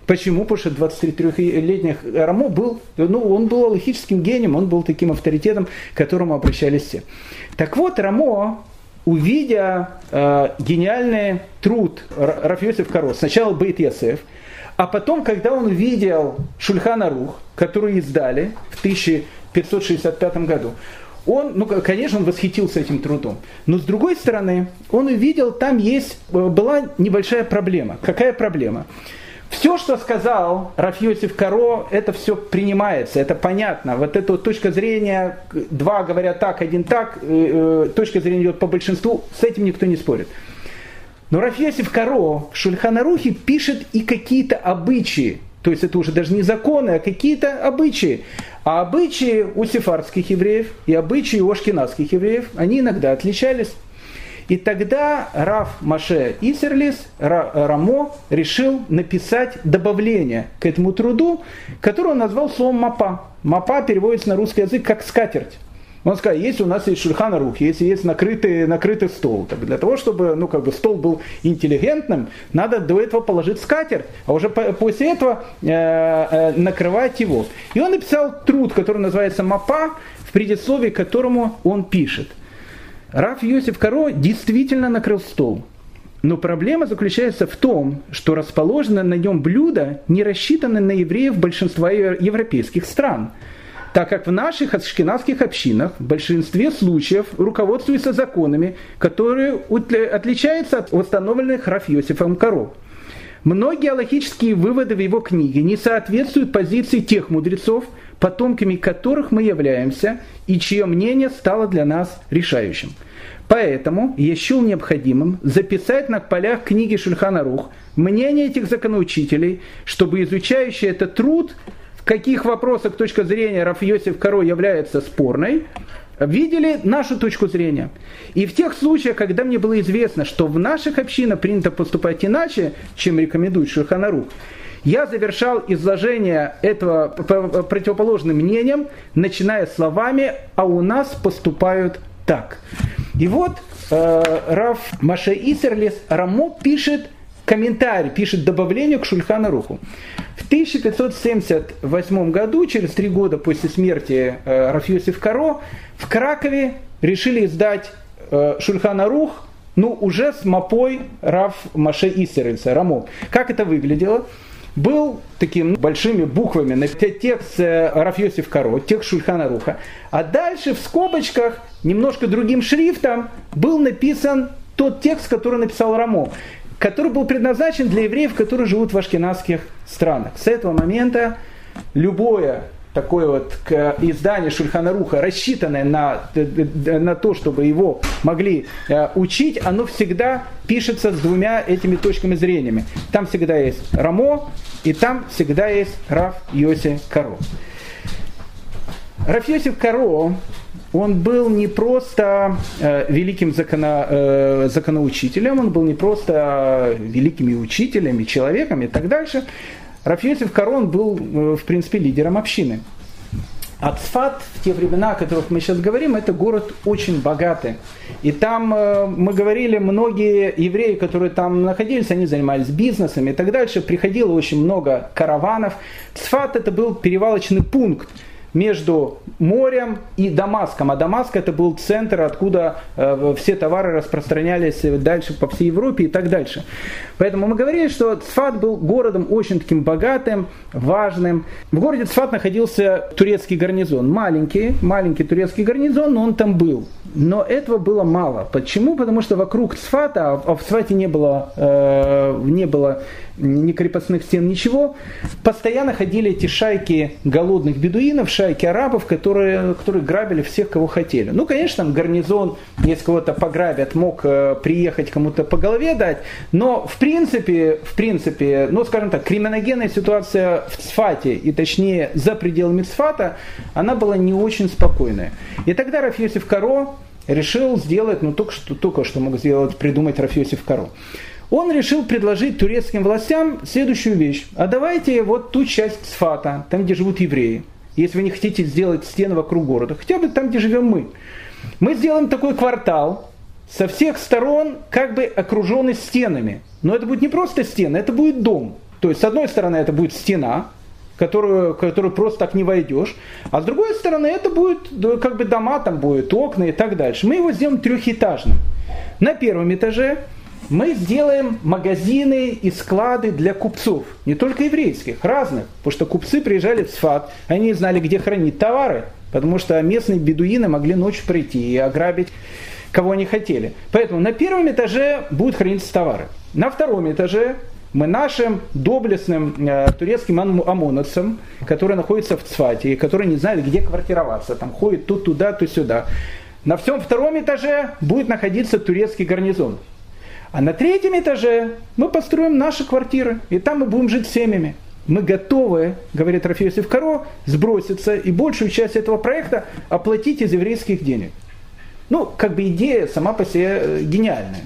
S1: Почему? Потому что 23-летний Рамо был, ну, он был аллахическим гением, он был таким авторитетом, к которому обращались все. Так вот, Рамо увидя э, гениальный труд Рафиосиф Каро, сначала Бейт Ясеф, а потом, когда он увидел Шульхана Рух, который издали в 1565 году, он, ну, конечно, он восхитился этим трудом. Но с другой стороны, он увидел, там есть, э, была небольшая проблема. Какая проблема? Все, что сказал Рафьосиф Каро, это все принимается, это понятно. Вот эта вот точка зрения, два говорят так, один так, э, э, точка зрения идет по большинству, с этим никто не спорит. Но Рафьосиф Каро в Шульханарухе пишет и какие-то обычаи, то есть это уже даже не законы, а какие-то обычаи. А обычаи у сефардских евреев и обычаи у ашкенадских евреев, они иногда отличались. И тогда Раф Маше Исерлис, Рамо, решил написать добавление к этому труду, которое он назвал словом «мапа». «Мапа» переводится на русский язык как «скатерть». Он сказал, если у нас есть шульхан рух, если есть накрытый, накрытый стол, так для того, чтобы ну, как бы стол был интеллигентным, надо до этого положить скатерть, а уже по, после этого э, э, накрывать его. И он написал труд, который называется «Мапа», в предисловии к которому он пишет. Раф Йосиф Каро действительно накрыл стол. Но проблема заключается в том, что расположено на нем блюдо не рассчитано на евреев большинства европейских стран – так как в наших ашкенадских общинах в большинстве случаев руководствуются законами, которые отличаются от установленных Раф Йосифом Каро. Многие аллахические выводы в его книге не соответствуют позиции тех мудрецов, потомками которых мы являемся, и чье мнение стало для нас решающим. Поэтому я счел необходимым записать на полях книги Шульхана Рух мнение этих законоучителей, чтобы изучающий этот труд каких вопросах точка зрения Раф Йосиф Каро является спорной, видели нашу точку зрения. И в тех случаях, когда мне было известно, что в наших общинах принято поступать иначе, чем рекомендует Шульханарух, я завершал изложение этого противоположным мнением, начиная словами «а у нас поступают так». И вот э, Раф Маше Исерлес Рамо пишет комментарий, пишет добавление к Шульхана Руху. В 1578 году, через три года после смерти э, Рафьосиф Каро, в Кракове решили издать э, Шульхана Рух, ну, уже с мапой Раф Маше Исерельса, Рамо. Как это выглядело? Был такими большими буквами на текст э, Рафьосиф Каро, текст Шульхана Руха, а дальше в скобочках, немножко другим шрифтом, был написан тот текст, который написал Рамо который был предназначен для евреев, которые живут в ашкенадских странах. С этого момента любое такое вот издание Шульханаруха, рассчитанное на, на то, чтобы его могли э, учить, оно всегда пишется с двумя этими точками зрения. Там всегда есть Рамо, и там всегда есть Раф Йоси Каро. Раф Йосиф Каро он был не просто э, великим закона, э, законоучителем, он был не просто великими учителями, человеком и так дальше. Рафиосиф Корон был, э, в принципе, лидером общины. А Цфат в те времена, о которых мы сейчас говорим, это город очень богатый. И там, э, мы говорили, многие евреи, которые там находились, они занимались бизнесом и так дальше. Приходило очень много караванов. Цфат это был перевалочный пункт между морем и Дамаском. А Дамаск это был центр, откуда э, все товары распространялись дальше по всей Европе и так дальше. Поэтому мы говорили, что Цфат был городом очень таким богатым, важным. В городе Цфат находился турецкий гарнизон. Маленький, маленький турецкий гарнизон, но он там был. Но этого было мало. Почему? Потому что вокруг Цфата, а в Цфате не было, э, не было ни крепостных стен, ничего, постоянно ходили эти шайки голодных бедуинов, шайки арабов, которые, которые грабили всех, кого хотели. Ну, конечно, там гарнизон, если кого-то пограбят, мог э, приехать кому-то по голове дать, но в принципе, в принципе, ну, скажем так, криминогенная ситуация в Цфате, и точнее за пределами Цфата, она была не очень спокойная. И тогда Рафиосиф Каро решил сделать, ну, только что, только что мог сделать, придумать Рафиосиф Каро он решил предложить турецким властям следующую вещь. А давайте вот ту часть Сфата, там, где живут евреи, если вы не хотите сделать стены вокруг города, хотя бы там, где живем мы. Мы сделаем такой квартал, со всех сторон как бы окруженный стенами. Но это будет не просто стены, это будет дом. То есть, с одной стороны, это будет стена, которую, которую просто так не войдешь. А с другой стороны, это будет как бы дома, там будет окна и так дальше. Мы его сделаем трехэтажным. На первом этаже мы сделаем магазины и склады для купцов, не только еврейских, разных, потому что купцы приезжали в Сфат, они знали, где хранить товары, потому что местные бедуины могли ночью прийти и ограбить кого они хотели. Поэтому на первом этаже будут храниться товары. На втором этаже мы нашим доблестным э, турецким ОМОНовцам, которые находятся в Цфате и которые не знают, где квартироваться, там ходят тут туда, то сюда. На всем втором этаже будет находиться турецкий гарнизон. А на третьем этаже мы построим наши квартиры, и там мы будем жить семьями. Мы готовы, говорит Рафиосиф Каро, сброситься и большую часть этого проекта оплатить из еврейских денег. Ну, как бы идея сама по себе э, гениальная,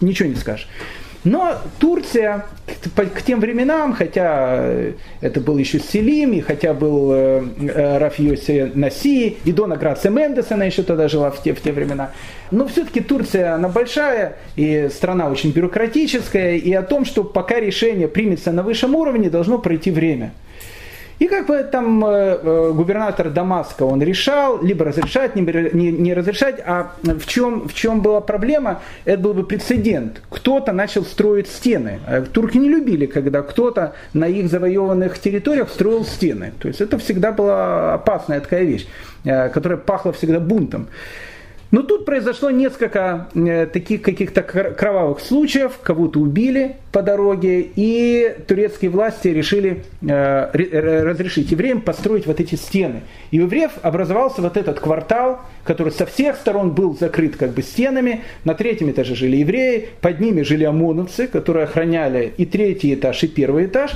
S1: ничего не скажешь. Но Турция к тем временам, хотя э, это был еще Селим, и хотя был э, э Раф Йоси Наси, и Дона Грация Мендес, она еще тогда жила в те, в те времена. Но все-таки Турция, она большая, и страна очень бюрократическая, и о том, что пока решение примется на высшем уровне, должно пройти время. И как бы там э, э, губернатор Дамаска, он решал, либо разрешать, не, не, разрешать, а в чем, в чем была проблема, это был бы прецедент. Кто-то начал строить стены. А турки не любили, когда кто-то на их завоеванных территориях строил стены. То есть это всегда была опасная такая вещь, э, которая пахла всегда бунтом. Но тут произошло несколько э, таких каких-то кровавых случаев, кого-то убили по дороге, и турецкие власти решили э, разрешить евреям построить вот эти стены. И у евреев образовался вот этот квартал, который со всех сторон был закрыт как бы стенами. На третьем этаже жили евреи, под ними жили ОМОНовцы, которые охраняли и третий этаж, и первый этаж.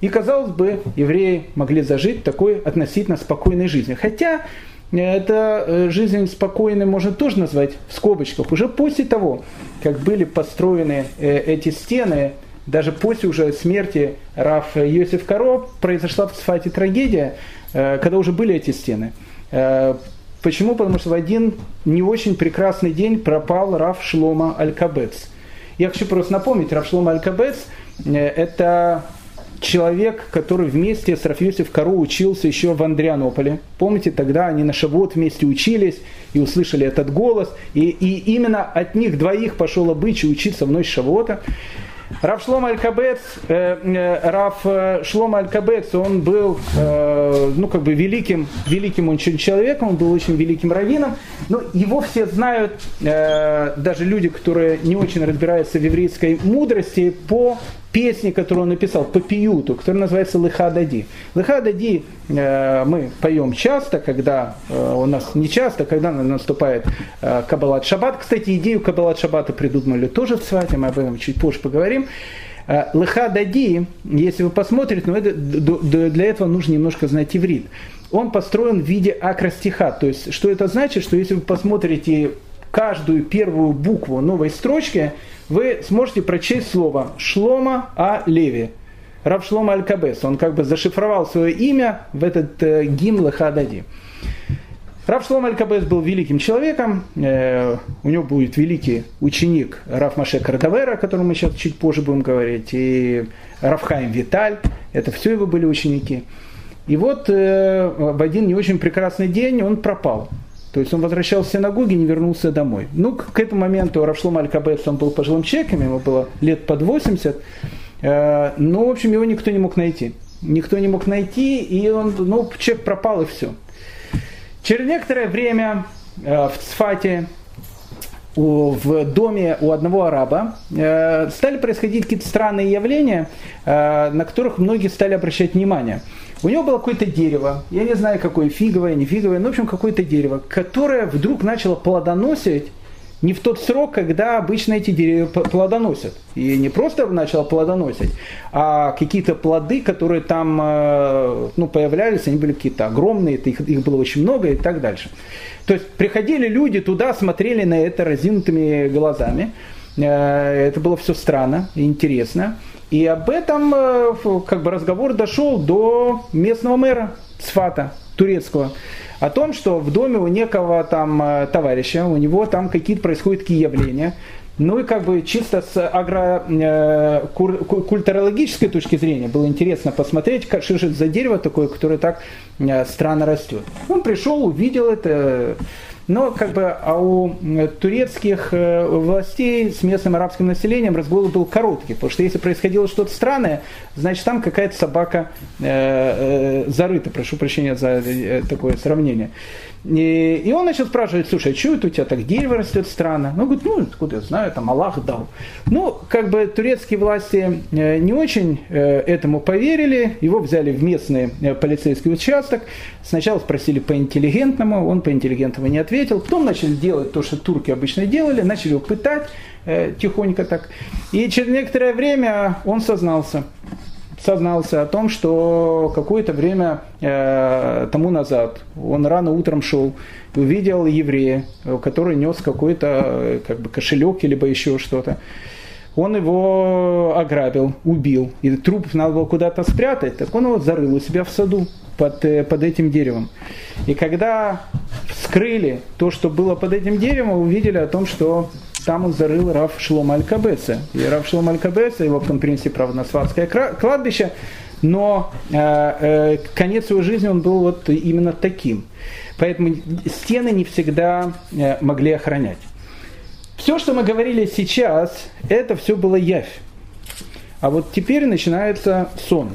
S1: И, казалось бы, евреи могли зажить такой относительно спокойной жизнью. Хотя это э, жизнь спокойной можно тоже назвать в скобочках. Уже после того, как были построены э, эти стены, даже после уже смерти Раф Йосиф Каро произошла в Сфате трагедия, э, когда уже были эти стены. Почему? Потому что в один не очень прекрасный день пропал Раф Шлома Аль-Кабец. Я хочу просто напомнить, Раф Шлома Аль-Кабец – это человек, который вместе с Рафиосиф Кару учился еще в Андрианополе. Помните, тогда они на Шавот вместе учились и услышали этот голос. И, и именно от них двоих пошел обычай учиться в ночь Шавота. Рав Шлом Аль-Кабец, э, э, Рав э, Шлом Аль-Кабец, он был, э, ну, как бы великим, великим очень человеком, он был очень великим раввином, но его все знают, э, даже люди, которые не очень разбираются в еврейской мудрости, по песни, которую он написал, по пиюту, которая называется «Лыха Дади». «Лыха Дади» э, мы поем часто, когда э, у нас не часто, когда наступает э, Кабалат Шаббат. Кстати, идею Кабалат Шаббата придумали тоже в Цвате, мы об этом чуть позже поговорим. Э, Лыха Дади, если вы посмотрите, но это, для этого нужно немножко знать иврит. Он построен в виде акростиха. То есть, что это значит? Что если вы посмотрите каждую первую букву новой строчки, вы сможете прочесть слово Шлома А. Леви. Рав Шлома Аль-Кабес. Он как бы зашифровал свое имя в этот э, гимн Лахадади. Рав Шлом Аль-Кабес был великим человеком, э, у него будет великий ученик Раф Маше Кардавера, о котором мы сейчас чуть позже будем говорить, и Рафхайм Виталь, это все его были ученики. И вот э, в один не очень прекрасный день он пропал. То есть он возвращался в синагоги, не вернулся домой. Ну, к этому моменту Равшлом Аль-Кабец, он был пожилым человеком, ему было лет под 80. Э, но, в общем, его никто не мог найти. Никто не мог найти, и он, ну, человек пропал, и все. Через некоторое время э, в Цфате в доме у одного араба э, стали происходить какие-то странные явления, на которых многие стали обращать внимание. У него было какое-то дерево, я не знаю какое, фиговое, не фиговое, но в общем какое-то дерево, которое вдруг начало плодоносить не в тот срок, когда обычно эти деревья плодоносят. И не просто начало плодоносить, а какие-то плоды, которые там э, ну, появлялись, они были какие-то огромные, их, их было очень много и так дальше. То есть приходили люди туда, смотрели на это разинутыми глазами. Э, это было все странно и интересно. И об этом э, как бы разговор дошел до местного мэра Цфата, турецкого, о том, что в доме у некого там э, товарища, у него там какие-то происходят какие явления, ну и как бы чисто с агрокультурологической э, точки зрения было интересно посмотреть, как, что же это за дерево такое, которое так странно растет. Он пришел, увидел это, но как бы а у турецких э, властей с местным арабским населением разгул был короткий, потому что если происходило что-то странное, значит там какая-то собака э, э, зарыта, прошу прощения за э, такое сравнение. И, и он начал спрашивать, слушай, а что это у тебя так дерево растет странно? Ну, говорит, ну, откуда я знаю, там Аллах дал. Ну, как бы турецкие власти э, не очень э, этому поверили, его взяли в местный э, полицейский участок, сначала спросили по-интеллигентному, он по-интеллигентному не ответил, потом начали делать то, что турки обычно делали, начали его пытать тихонько так. И через некоторое время он сознался сознался о том, что какое-то время э, тому назад он рано утром шел увидел еврея, который нес какой-то как бы кошелек либо еще что-то. Он его ограбил, убил, и труп надо было куда-то спрятать, так он его зарыл у себя в саду под, э, под этим деревом. И когда вскрыли то, что было под этим деревом, увидели о том, что там он зарыл Рав Шлом Аль-Кабеца. И Рав Шлом Аль-Кабеца, его потом принесли, правда, на кладбище, но э, э, конец его жизни он был вот именно таким. Поэтому стены не всегда э, могли охранять. Все, что мы говорили сейчас, это все было явь. А вот теперь начинается сон.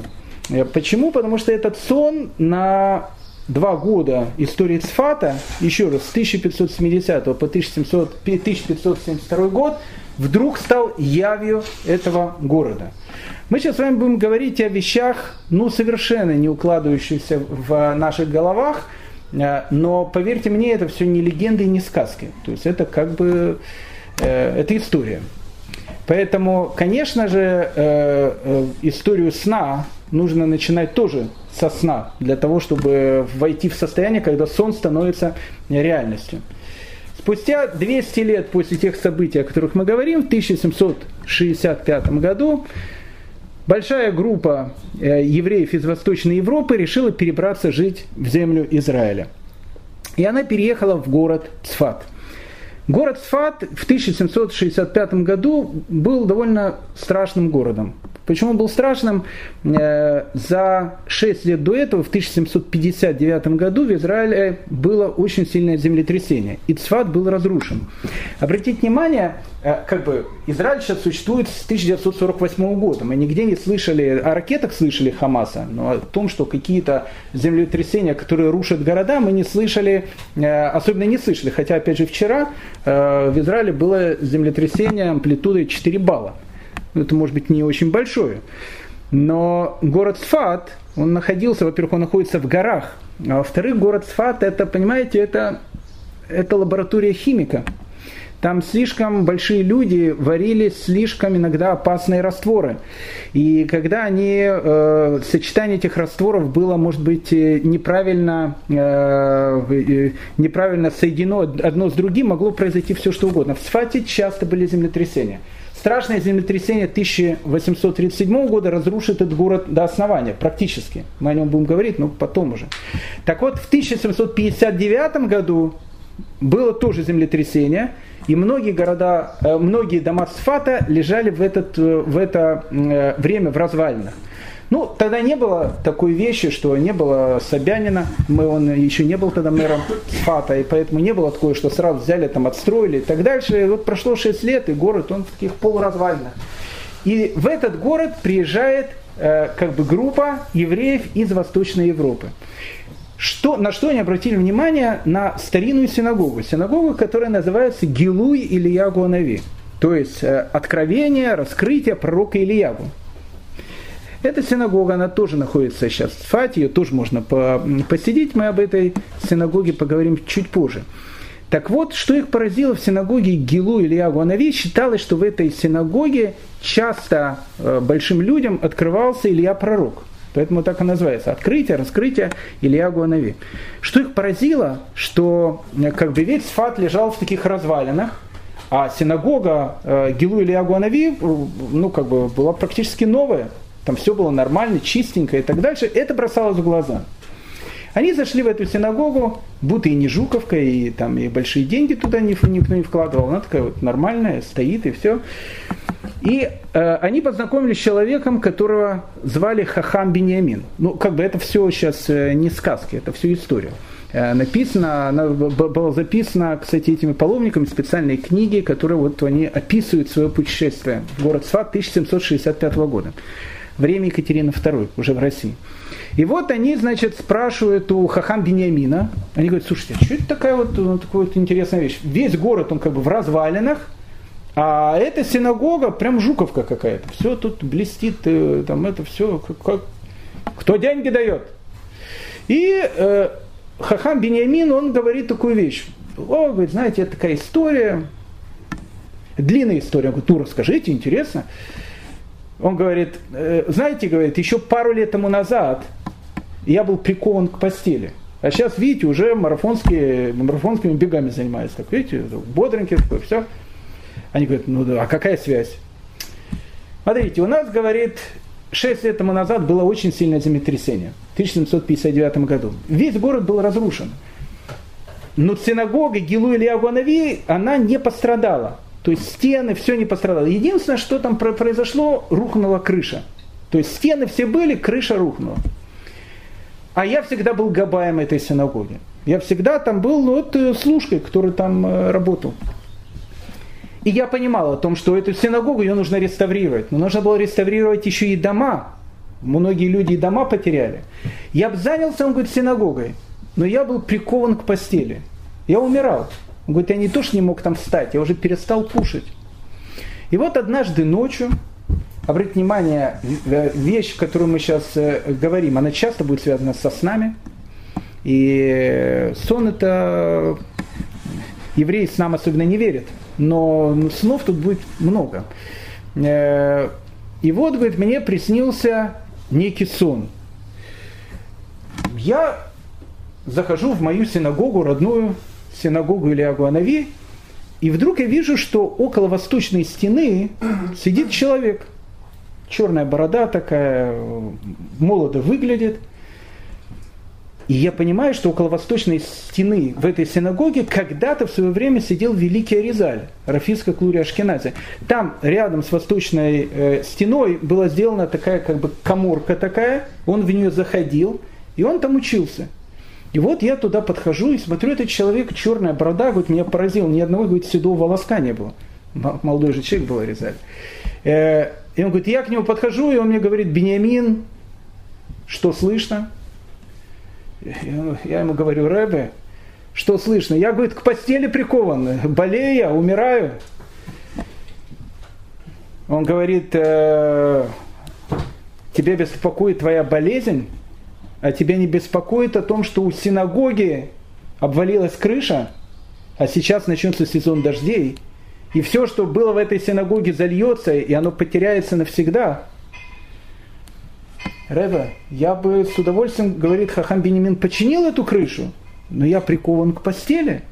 S1: Э, почему? Потому что этот сон на два года истории Цфата, еще раз, с 1570 по 1700, 1572 год, вдруг стал явью этого города. Мы сейчас с вами будем говорить о вещах, ну, совершенно не укладывающихся в наших головах, э, но, поверьте мне, это все не легенды и не сказки. То есть это как бы, э, это история. Поэтому, конечно же, э, историю сна нужно начинать тоже со сна, для того, чтобы войти в состояние, когда сон становится реальностью. Спустя 200 лет после тех событий, о которых мы говорим, в 1765 году большая группа э, евреев из Восточной Европы решила перебраться жить в землю Израиля. И она переехала в город Цфат. Город Цфат в 1765 году был довольно страшным городом. Почему он был страшным? Э, за 6 лет до этого, в 1759 году, в Израиле было очень сильное землетрясение. И Цфат был разрушен. Обратите внимание, э, как бы Израиль сейчас существует с 1948 года. Мы нигде не слышали, о ракетах слышали Хамаса, но о том, что какие-то землетрясения, которые рушат города, мы не слышали, э, особенно не слышали. Хотя, опять же, вчера в Израиле было землетрясение амплитудой 4 балла. Это может быть не очень большое. Но город Сфат, он находился, во-первых, он находится в горах, а во-вторых, город Сфат, это, понимаете, это, это лаборатория химика. Там слишком большие люди варили слишком иногда опасные растворы. И когда они, э, сочетание этих растворов было, может быть, э, неправильно, э, э, неправильно соединено одно с другим, могло произойти все что угодно. В Сфате часто были землетрясения. Страшное землетрясение 1837 года разрушит этот город до основания, практически. Мы о нем будем говорить, но потом уже. Так вот, в 1759 году было тоже землетрясение, и многие города, э, многие дома Сфата лежали в, этот, э, в это э, время в развалинах. Ну, тогда не было такой вещи, что не было Собянина, мы, он еще не был тогда мэром Сфата, и поэтому не было такое, что сразу взяли, там, отстроили и так дальше. И вот прошло 6 лет, и город, он в таких полуразвальных. И в этот город приезжает э, как бы группа евреев из Восточной Европы. Что, на что они обратили внимание? На старинную синагогу. Синагогу, которая называется Гилуй или Ягуанави. То есть э, откровение, раскрытие пророка Ильягу. Эта синагога, она тоже находится сейчас в Фате, ее тоже можно посидеть. Мы об этой синагоге поговорим чуть позже. Так вот, что их поразило в синагоге Гилу Илья Гуанави, считалось, что в этой синагоге часто э, большим людям открывался Илья Пророк. Поэтому так и называется. Открытие, раскрытие Илья Гуанави. Что их поразило, что э, как бы весь Сфат лежал в таких развалинах, а синагога э, Гилу Илья Гуанави, ну, как бы, была практически новая там все было нормально, чистенько и так дальше, это бросалось в глаза. Они зашли в эту синагогу, будто и не Жуковка, и там и большие деньги туда никто не вкладывал. Она такая вот нормальная, стоит и все. И э, они познакомились с человеком, которого звали Хахам Бениамин. Ну, как бы это все сейчас э, не сказки, это все история. написана, она была записана, кстати, этими паломниками в специальной книге, которые вот они описывают свое путешествие в город Сват 1765 года. Время Екатерины II, уже в России. И вот они, значит, спрашивают у Хахам Бениамина, они говорят, слушайте, а что это такая вот, ну, такая вот интересная вещь? Весь город, он как бы в развалинах, а эта синагога прям жуковка какая-то. Все тут блестит, э, там это все, как, как, кто деньги дает? И э, Хахам Бениамин, он говорит такую вещь. О, говорит, знаете, это такая история, длинная история. Он говорит, ну расскажите, интересно. Он говорит, «Э, знаете, говорит, еще пару лет тому назад я был прикован к постели. А сейчас, видите, уже марафонские, марафонскими бегами занимается. Так, видите, бодренький такой, все. Они говорят, ну да, а какая связь? Смотрите, у нас, говорит, 6 лет тому назад было очень сильное землетрясение. В 1759 году. Весь город был разрушен. Но синагога Гилу Илья она не пострадала. То есть стены, все не пострадало. Единственное, что там произошло, рухнула крыша. То есть стены все были, крыша рухнула. А я всегда был габаем этой синагоги. Я всегда там был ну, вот, э, служкой, который там э, работал. И я понимал о том, что эту синагогу ее нужно реставрировать. Но нужно было реставрировать еще и дома. Многие люди и дома потеряли. Я бы занялся, он говорит, синагогой. Но я был прикован к постели. Я умирал. Он говорит, я не то, что не мог там встать, я уже перестал кушать. И вот однажды ночью, обратите внимание, вещь, которую мы сейчас э, говорим, она часто будет связана со снами. И сон это евреи с нам особенно не верят, но снов тут будет много. Э, и вот, говорит, мне приснился некий сон. Я захожу в мою синагогу родную, синагогу или Агуанави, и вдруг я вижу, что около восточной стены сидит человек. Черная борода такая, молодо выглядит. И я понимаю, что около восточной стены в этой синагоге когда-то в свое время сидел великий Аризаль, Рафиска Клури Ашкенази. Там рядом с восточной э, стеной была сделана такая как бы коморка такая, он в нее заходил, и он там учился. И вот я туда подхожу и смотрю, этот человек, черная борода, говорит, меня поразил, ни одного, говорит, седого волоска не было. Молодой же человек был Аризаль. Э, и он говорит, я к нему подхожу, и он мне говорит, Бениамин, что слышно? Я ему говорю, Рэбе, что слышно? Я, говорит, к постели прикован, болею я, умираю. Он говорит, э, тебя беспокоит твоя болезнь? А тебя не беспокоит о том, что у синагоги обвалилась крыша, а сейчас начнется сезон дождей, и все, что было в этой синагоге, зальется, и оно потеряется навсегда. Рева, я бы с удовольствием, говорит Хахам Бенемин, починил эту крышу, но я прикован к постели.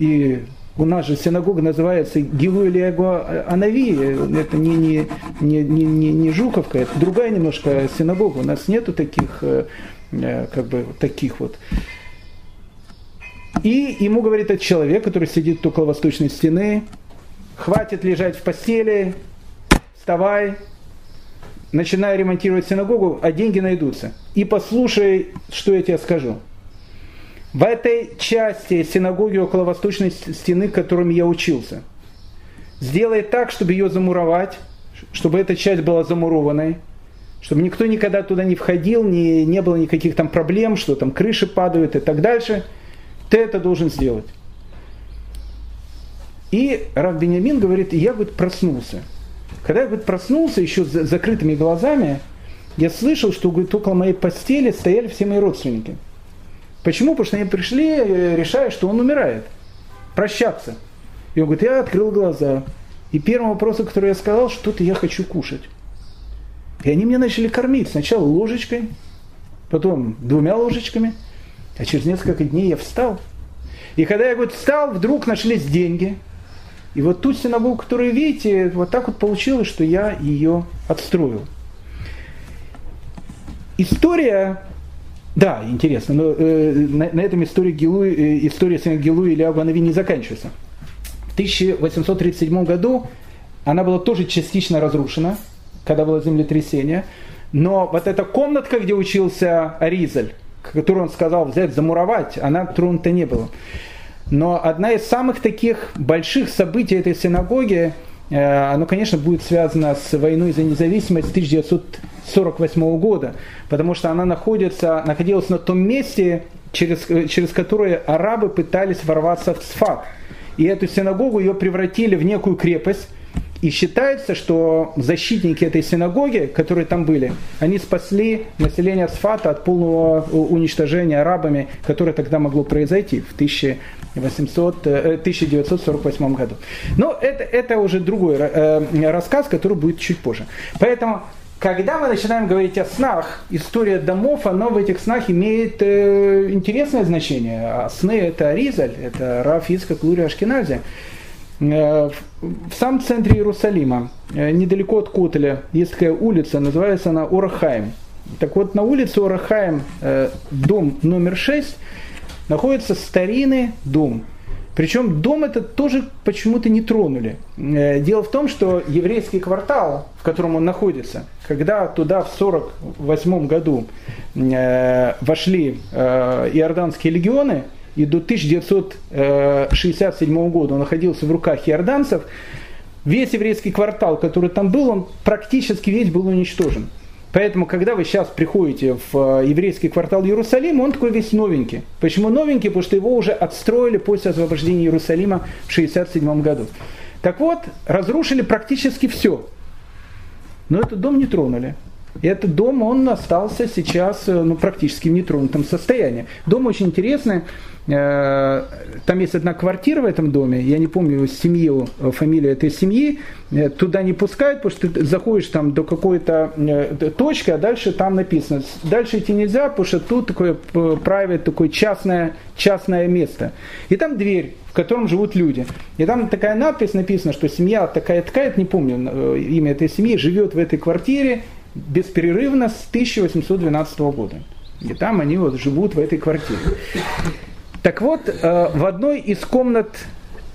S1: И у нас же синагога называется Гилу или Анави, это не, не, не, не, не Жуковка, это другая немножко синагога. У нас нету таких, э, э, как бы, таких вот. И ему говорит этот человек, который сидит около восточной стены, хватит лежать в постели, вставай, начинай ремонтировать синагогу, а деньги найдутся. И послушай, что я тебе скажу. В этой части синагоги около восточной стены, которым я учился, сделай так, чтобы ее замуровать, чтобы эта часть была замурованной, чтобы никто никогда туда не входил, не, не было никаких там проблем, что там крыши падают и так дальше. Ты это должен сделать. И Рав Бениамин говорит, я говорит, проснулся. Когда я говорит, проснулся еще с закрытыми глазами, я слышал, что говорит, около моей постели стояли все мои родственники – Почему? Потому что они пришли, э, решая, что он умирает. Прощаться. И он говорит, я открыл глаза. И первый вопрос, который я сказал, что-то я хочу кушать. И они меня начали кормить. Сначала ложечкой, потом двумя ложечками. А через несколько дней я встал. И когда я говорит, встал, вдруг нашлись деньги. И вот ту синагогу, которую видите, вот так вот получилось, что я ее отстроил. История да, интересно. Но э, на, на этом история, Гилу, э, история Гилу или Агуанави не заканчивается. В 1837 году она была тоже частично разрушена, когда было землетрясение. Но вот эта комнатка, где учился Аризаль, которую он сказал взять, замуровать, она тронута не была. Но одна из самых таких больших событий этой синагоги, оно, конечно, будет связано с войной за независимость 1948 года, потому что она находится, находилась на том месте, через, через которое арабы пытались ворваться в Сфат. И эту синагогу ее превратили в некую крепость, и считается, что защитники этой синагоги, которые там были, они спасли население Сфата от полного уничтожения арабами, которое тогда могло произойти в 1800, 1948 э, году. Но это, это уже другой э, рассказ, который будет чуть позже. Поэтому когда мы начинаем говорить о снах, история домов, она в этих снах имеет э, интересное значение. А сны это Аризаль, это Раф Ицкак Лури Ашкенази. Э, в самом центре Иерусалима, э, недалеко от Котеля, есть такая улица, называется она Орахаем. Так вот, на улице Орахаем, э, дом номер 6, находится старинный дом. Причем дом этот тоже почему-то не тронули. Дело в том, что еврейский квартал, в котором он находится, когда туда в 1948 году вошли иорданские легионы, и до 1967 года он находился в руках иорданцев, весь еврейский квартал, который там был, он практически весь был уничтожен. Поэтому, когда вы сейчас приходите в э, еврейский квартал Иерусалима, он такой весь новенький. Почему новенький? Потому что его уже отстроили после освобождения Иерусалима в 1967 году. Так вот, разрушили практически все. Но этот дом не тронули. Этот дом, он остался сейчас э, ну, практически в нетронутом состоянии. Дом очень интересный. Э, там есть одна квартира в этом доме, я не помню семью, э, фамилию этой семьи, туда не пускают, потому что ты заходишь там до какой-то точки, а дальше там написано. Дальше идти нельзя, потому что тут такое private, такое частное, частное место. И там дверь, в котором живут люди. И там такая надпись написана, что семья такая-такая, не помню имя этой семьи, живет в этой квартире бесперерывно с 1812 года. И там они вот живут в этой квартире. Так вот, э, в одной из комнат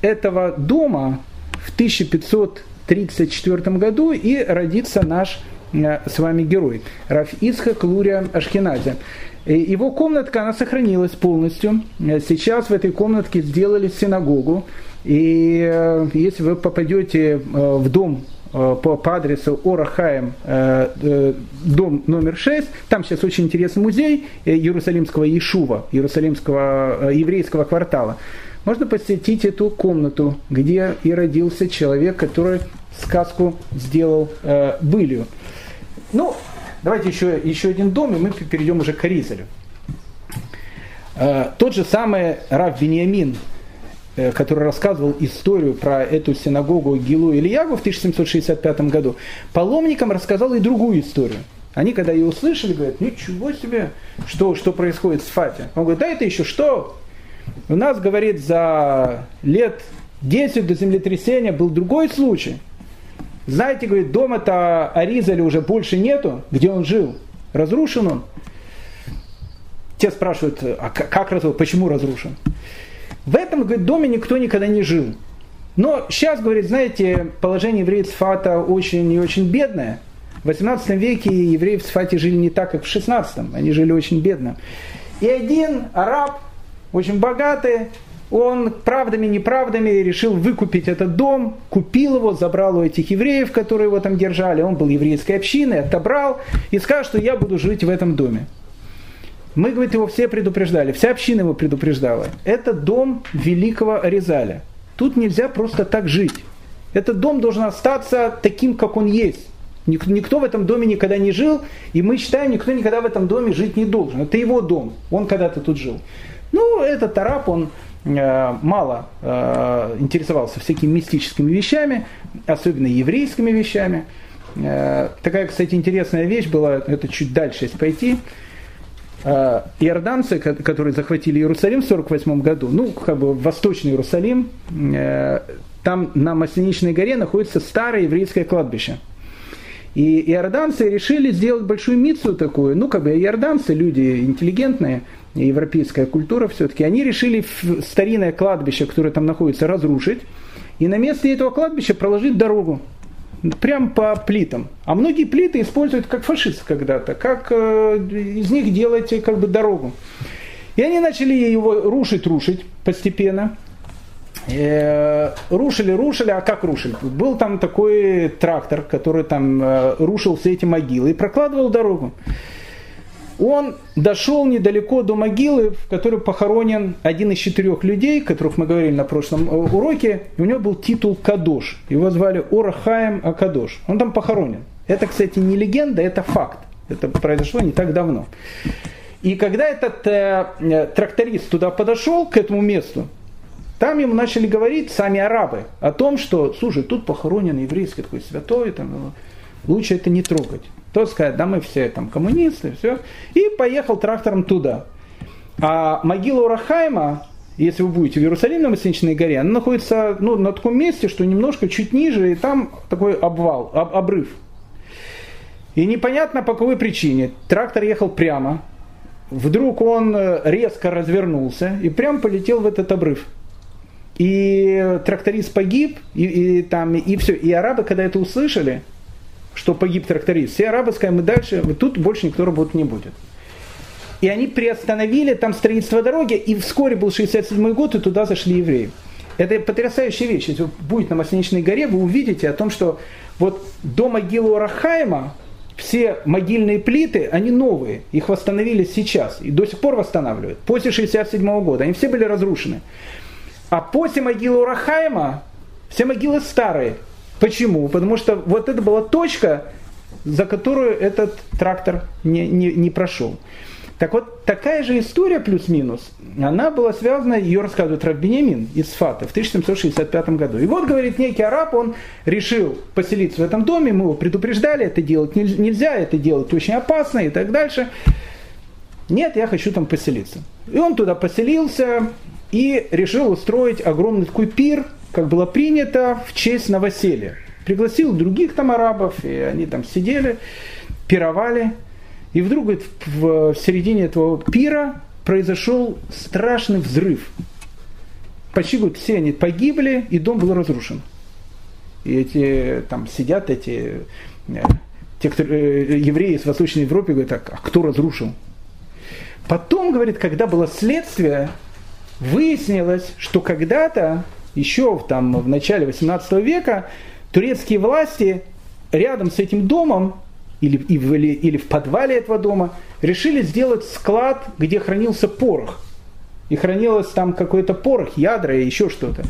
S1: этого дома в 1534 году и родится наш э, с вами герой, Раф Ицхак Лурия Ашхеназе. Его комнатка, она сохранилась полностью. Сейчас в этой комнатке сделали синагогу. И э, если вы попадете в дом Э, по, по адресу Орахаем, э, э, дом номер 6. Там сейчас очень интересный музей Иерусалимского Ишува, Иерусалимского еврейского квартала. Можно посетить эту комнату, где и родился человек, который сказку сделал э, былью. Ну, давайте еще, еще один дом, и мы перейдем уже к Аризалю. Э, тот же самый Рав Вениамин, Э, который рассказывал историю про эту синагогу Гилу Ильягу в 1765 году, паломникам рассказал и другую историю. Они, когда ее услышали, говорят, ничего себе, что, что происходит с Фати. Он говорит, да это еще что? У нас, говорит, за лет 10 до землетрясения был другой случай. Знаете, говорит, дома-то Аризали уже больше нету, где он жил. Разрушен он. Те спрашивают, а как разрушен, почему разрушен? В этом говорит, доме никто никогда не жил. Но сейчас, говорит, знаете, положение евреев Сфата очень и очень бедное. В 18 веке евреи в Сфате жили не так, как в 16, они жили очень бедно. И один араб, очень богатый, он правдами, неправдами решил выкупить этот дом, купил его, забрал у этих евреев, которые его там держали, он был еврейской общиной, отобрал и сказал, что я буду жить в этом доме. Мы, говорит, его все предупреждали, вся община его предупреждала. Это дом великого Аризаля. Тут нельзя просто так жить. Этот дом должен остаться таким, как он есть. Никто в этом доме никогда не жил, и мы считаем, никто никогда в этом доме жить не должен. Это его дом, он когда-то тут жил. Ну, этот араб, он э, мало э, интересовался всякими мистическими вещами, особенно еврейскими вещами. Э, такая, кстати, интересная вещь была, это чуть дальше, если пойти. Э, иорданцы, которые захватили Иерусалим в 1948 году, ну, как бы Восточный Иерусалим, э, там на Масленичной горе находится старое еврейское кладбище. И иорданцы решили сделать большую мицу такую, ну, как бы иорданцы, люди интеллигентные, европейская культура все-таки, они решили старинное кладбище, которое там находится, разрушить, и на месте этого кладбища проложить дорогу. Прям по плитам. А многие плиты используют как фашисты когда-то, как э, из них делать как бы дорогу. И они начали его рушить, рушить постепенно. Э, рушили, рушили, а как рушили? Был там такой трактор, который там э, рушил все эти могилы и прокладывал дорогу. Он дошел недалеко до могилы, в которой похоронен один из четырех людей, которых мы говорили на прошлом э, уроке. У него был титул Кадош. Его звали Орахаем Акадош. Он там похоронен. Это, кстати, не легенда, это факт. Это произошло не так давно. И когда этот э, тракторист туда подошел, к этому месту, там ему начали говорить сами арабы о том, что, слушай, тут похоронен еврейский такой святой, там, лучше это не трогать. Тот сказать, да мы все там коммунисты, все. И поехал трактором туда. А могила Урахайма, если вы будете в Иерусалиме на Масличной горе, она находится ну, на таком месте, что немножко чуть ниже, и там такой обвал, об, обрыв. И непонятно по какой причине. Трактор ехал прямо, вдруг он э, резко развернулся и прям полетел в этот обрыв. И тракторист погиб, и, и, там, и все. И арабы, когда это услышали, что погиб тракторист, все арабы сказали, мы дальше, тут больше никто работать не будет. И они приостановили там строительство дороги, и вскоре был 67 год, и туда зашли евреи. Это потрясающая вещь. Если будет на Масленичной горе, вы увидите о том, что вот до могилы Рахаима все могильные плиты, они новые, их восстановили сейчас и до сих пор восстанавливают. После 67 года они все были разрушены. А после могилы Урахайма все могилы старые. Почему? Потому что вот это была точка, за которую этот трактор не, не, не прошел. Так вот, такая же история плюс-минус, она была связана, ее рассказывает Раббинемин из Фата в 1765 году. И вот, говорит, некий араб, он решил поселиться в этом доме, мы его предупреждали, это делать нельзя, это делать очень опасно и так дальше. Нет, я хочу там поселиться. И он туда поселился и решил устроить огромный такой пир, как было принято, в честь новоселья. Пригласил других там арабов, и они там сидели, пировали. И вдруг говорит, в середине этого пира произошел страшный взрыв. Почти говорит, все они погибли, и дом был разрушен. И эти там сидят эти э, те, кто, э, евреи из Восточной Европы, говорят, так, а кто разрушил? Потом, говорит, когда было следствие, выяснилось, что когда-то, еще там, в начале 18 века, турецкие власти рядом с этим домом или, или, или в подвале этого дома, решили сделать склад, где хранился порох. И хранилось там какой-то порох, ядра и еще что-то.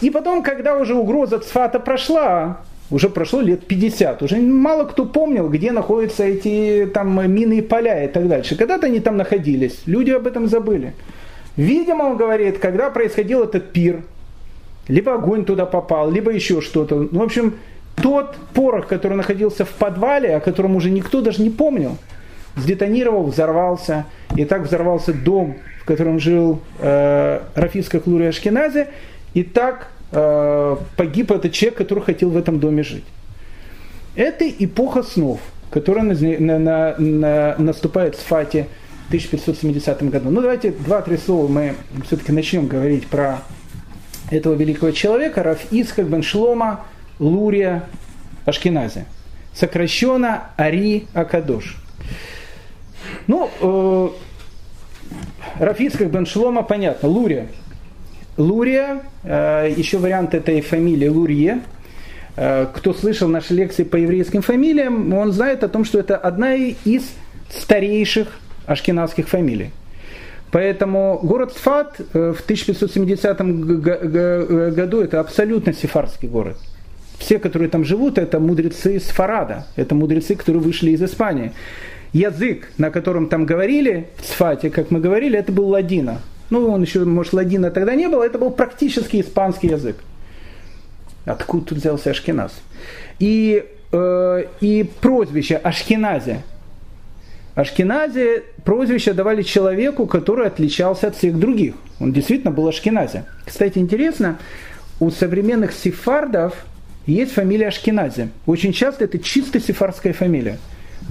S1: И потом, когда уже угроза Цфата прошла, уже прошло лет 50, уже мало кто помнил, где находятся эти там мины и поля и так дальше. Когда-то они там находились, люди об этом забыли. Видимо, он говорит, когда происходил этот пир, либо огонь туда попал, либо еще что-то. Ну, в общем, тот порох, который находился в подвале, о котором уже никто даже не помнил, сдетонировал, взорвался. И так взорвался дом, в котором жил э, Рафиска Клури Ашкеназе. И так э, погиб этот человек, который хотел в этом доме жить. Это эпоха снов, которая на, на, на, наступает в Фате в 1570 году. Ну давайте два-три слова мы все-таки начнем говорить про этого великого человека, Раф Ицхак бен Шлома, Лурия Ашкенази. Сокращенно Ари Акадош. Ну, э, Рафицкак бен Шлома, понятно, Лурия. Лурия, э, еще вариант этой фамилии Лурье. Э, кто слышал наши лекции по еврейским фамилиям, он знает о том, что это одна из старейших ашкенадских фамилий. Поэтому город Сфат э, в 1570 году это абсолютно сефарский город все, которые там живут, это мудрецы из Фарада, это мудрецы, которые вышли из Испании. Язык, на котором там говорили в Сфате, как мы говорили, это был ладина. Ну, он еще, может, ладина тогда не было, это был практически испанский язык. Откуда тут взялся Ашкеназ? И, э, и прозвище Ашкеназе. Ашкеназе прозвище давали человеку, который отличался от всех других. Он действительно был Ашкеназе. Кстати, интересно, у современных сефардов есть фамилия Ашкенази. Очень часто это чисто сефарская фамилия.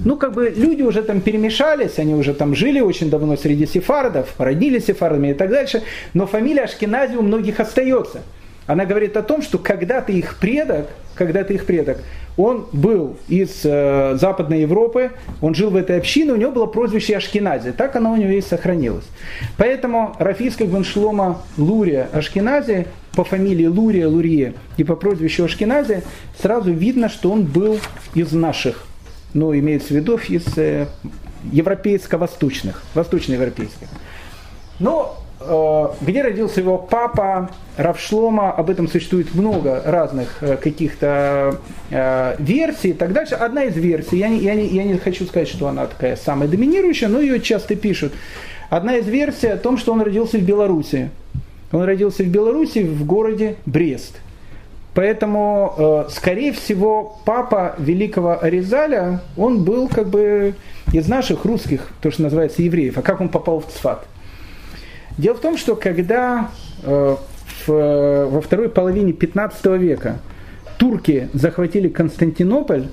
S1: Ну, как бы люди уже там перемешались, они уже там жили очень давно среди сефардов, родились сефардами и так дальше, но фамилия Ашкенази у многих остается. Она говорит о том, что когда-то их предок, когда-то их предок, он был из э, Западной Европы, он жил в этой общине, у него было прозвище Ашкенази. Так оно у него и сохранилось. Поэтому Рафиска Гваншлома Лурия Ашкенази по фамилии Лурия Лурье и по прозвищу Ашкенази сразу видно, что он был из наших, ну, имеется в виду из э, европейско-восточных, восточноевропейских. Но где родился его папа Равшлома, об этом существует много разных э, каких-то э, версий и так дальше. Одна из версий, я не, я, не, я не хочу сказать, что она такая самая доминирующая, но ее часто пишут. Одна из версий о том, что он родился в Беларуси. Он родился в Беларуси в городе Брест. Поэтому, скорее всего, папа великого Аризаля, он был как бы из наших русских, то, что называется, евреев. А как он попал в Цфат? Дело в том, что когда э, в, во второй половине 15 века турки захватили Константинополь,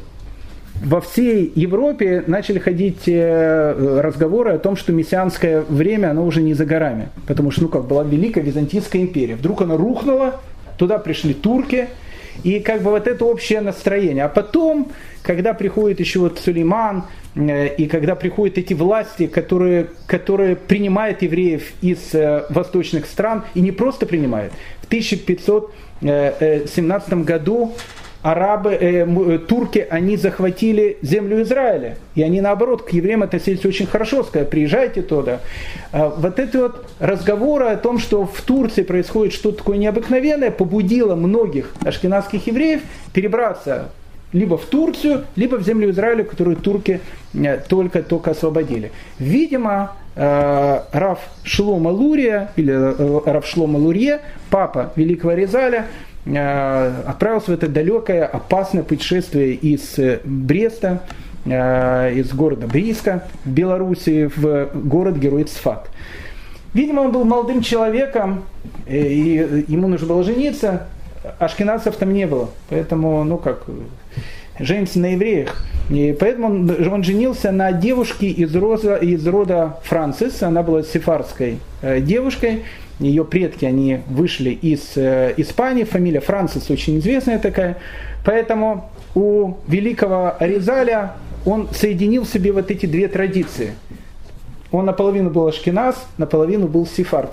S1: во всей Европе начали ходить э, разговоры о том, что мессианское время, оно уже не за горами. Потому что, ну как, была Великая Византийская империя. Вдруг она рухнула, туда пришли турки, и как бы вот это общее настроение. А потом, когда приходит еще вот Сулейман, э, и когда приходят эти власти, которые, которые принимают евреев из э, восточных стран, и не просто принимают. В 1517 году арабы, э, э, турки, они захватили землю Израиля. И они, наоборот, к евреям относились очень хорошо, сказали, приезжайте туда. А вот эти вот разговоры о том, что в Турции происходит что-то такое необыкновенное, побудило многих ашкенадских евреев перебраться либо в Турцию, либо в землю Израиля, которую турки э, только-только освободили. Видимо, э, Раф Шлома Лурия, или э, Раф Шлома Лурье, папа великого Резаля, отправился в это далекое, опасное путешествие из Бреста, из города Бриска в Белоруссии в город-герой Цфат. Видимо, он был молодым человеком, и ему нужно было жениться. Ашкенадцев там не было, поэтому, ну как, женится на евреях. И поэтому он, он женился на девушке из, роза, из рода Францис, она была сефарской девушкой, ее предки, они вышли из э, Испании, фамилия Францис очень известная такая, поэтому у великого Аризаля он соединил в себе вот эти две традиции. Он наполовину был ашкеназ, наполовину был сефард.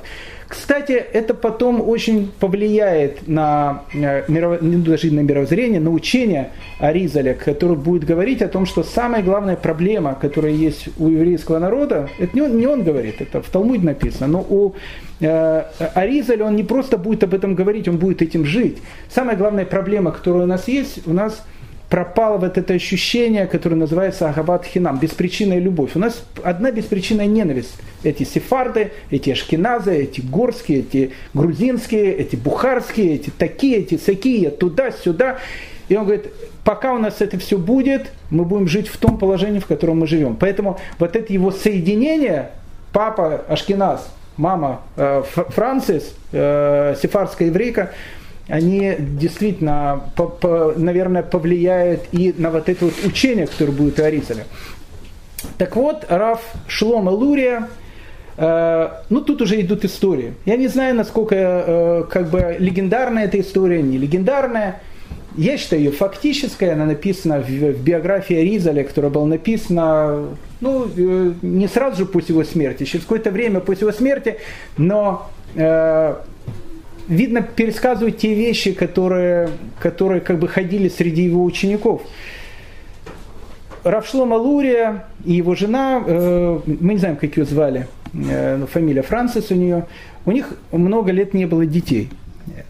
S1: Кстати, это потом очень повлияет на, э. Ну, даже на мировоззрение, на учение Аризаля, который будет говорить о том, что самая главная проблема, которая есть у еврейского народа, это не он, не он говорит, это в Талмуде написано, но у э, Аризаля он не просто будет об этом говорить, он будет этим жить. Самая главная проблема, которая у нас есть, у нас – пропало вот это ощущение, которое называется Агабат Хинам, беспричинная любовь. У нас одна беспричинная ненависть. Эти сефарды, эти ашкеназы, эти горские, эти грузинские, эти бухарские, эти такие, эти сякие, туда-сюда. И он говорит, пока у нас это все будет, мы будем жить в том положении, в котором мы живем. Поэтому вот это его соединение, папа Ашкеназ, мама э, Франсис, э, сефардская еврейка, они действительно, по, по, наверное, повлияют и на вот это вот учение, которое будет у. Так вот, Раф Шлома Лурия, э, ну тут уже идут истории. Я не знаю, насколько э, как бы легендарная эта история, не легендарная. Я считаю ее фактической, она написана в, в биографии Аризаля, которая была написана ну, э, не сразу же после его смерти, через какое-то время после его смерти, но э, видно, пересказывает те вещи, которые, которые как бы ходили среди его учеников. Равшлома Лурия и его жена, э, мы не знаем, как ее звали, э, фамилия Франсис у нее, у них много лет не было детей.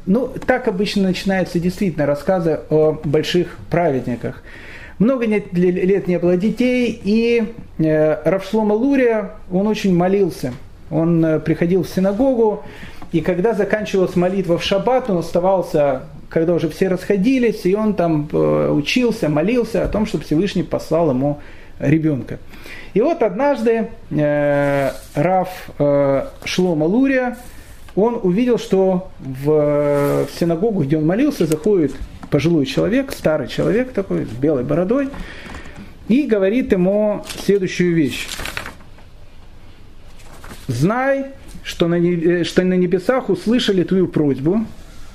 S1: Ну, так обычно начинаются действительно рассказы о больших праведниках. Много лет не было детей, и э, Равшлома Лурия, он очень молился. Он э, приходил в синагогу, и когда заканчивалась молитва в шаббат, он оставался, когда уже все расходились, и он там э, учился, молился о том, чтобы Всевышний послал ему ребенка. И вот однажды э, Раф э, Шлома Лурия, он увидел, что в, в синагогу, где он молился, заходит пожилой человек, старый человек такой, с белой бородой, и говорит ему следующую вещь. Знай, что на, э, что на небесах услышали твою просьбу,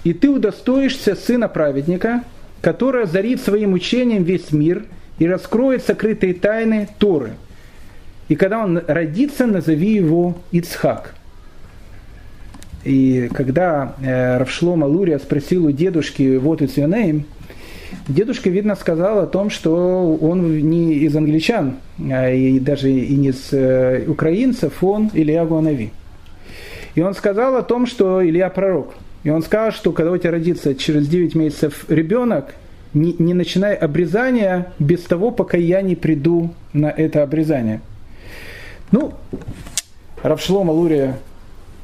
S1: и ты удостоишься сына праведника, который озарит своим учением весь мир и раскроет сокрытые тайны Торы. И когда он родится, назови его Ицхак. И когда э, Равшлома спросил у дедушки, вот it's your name, дедушка, видно, сказал о том, что он не из англичан, а и даже и не из э, украинцев, он Илья Гуанави. И он сказал о том, что Илья пророк. И он сказал, что когда у тебя родится через 9 месяцев ребенок, не, не начинай обрезание без того, пока я не приду на это обрезание. Ну, Равшлома Лурия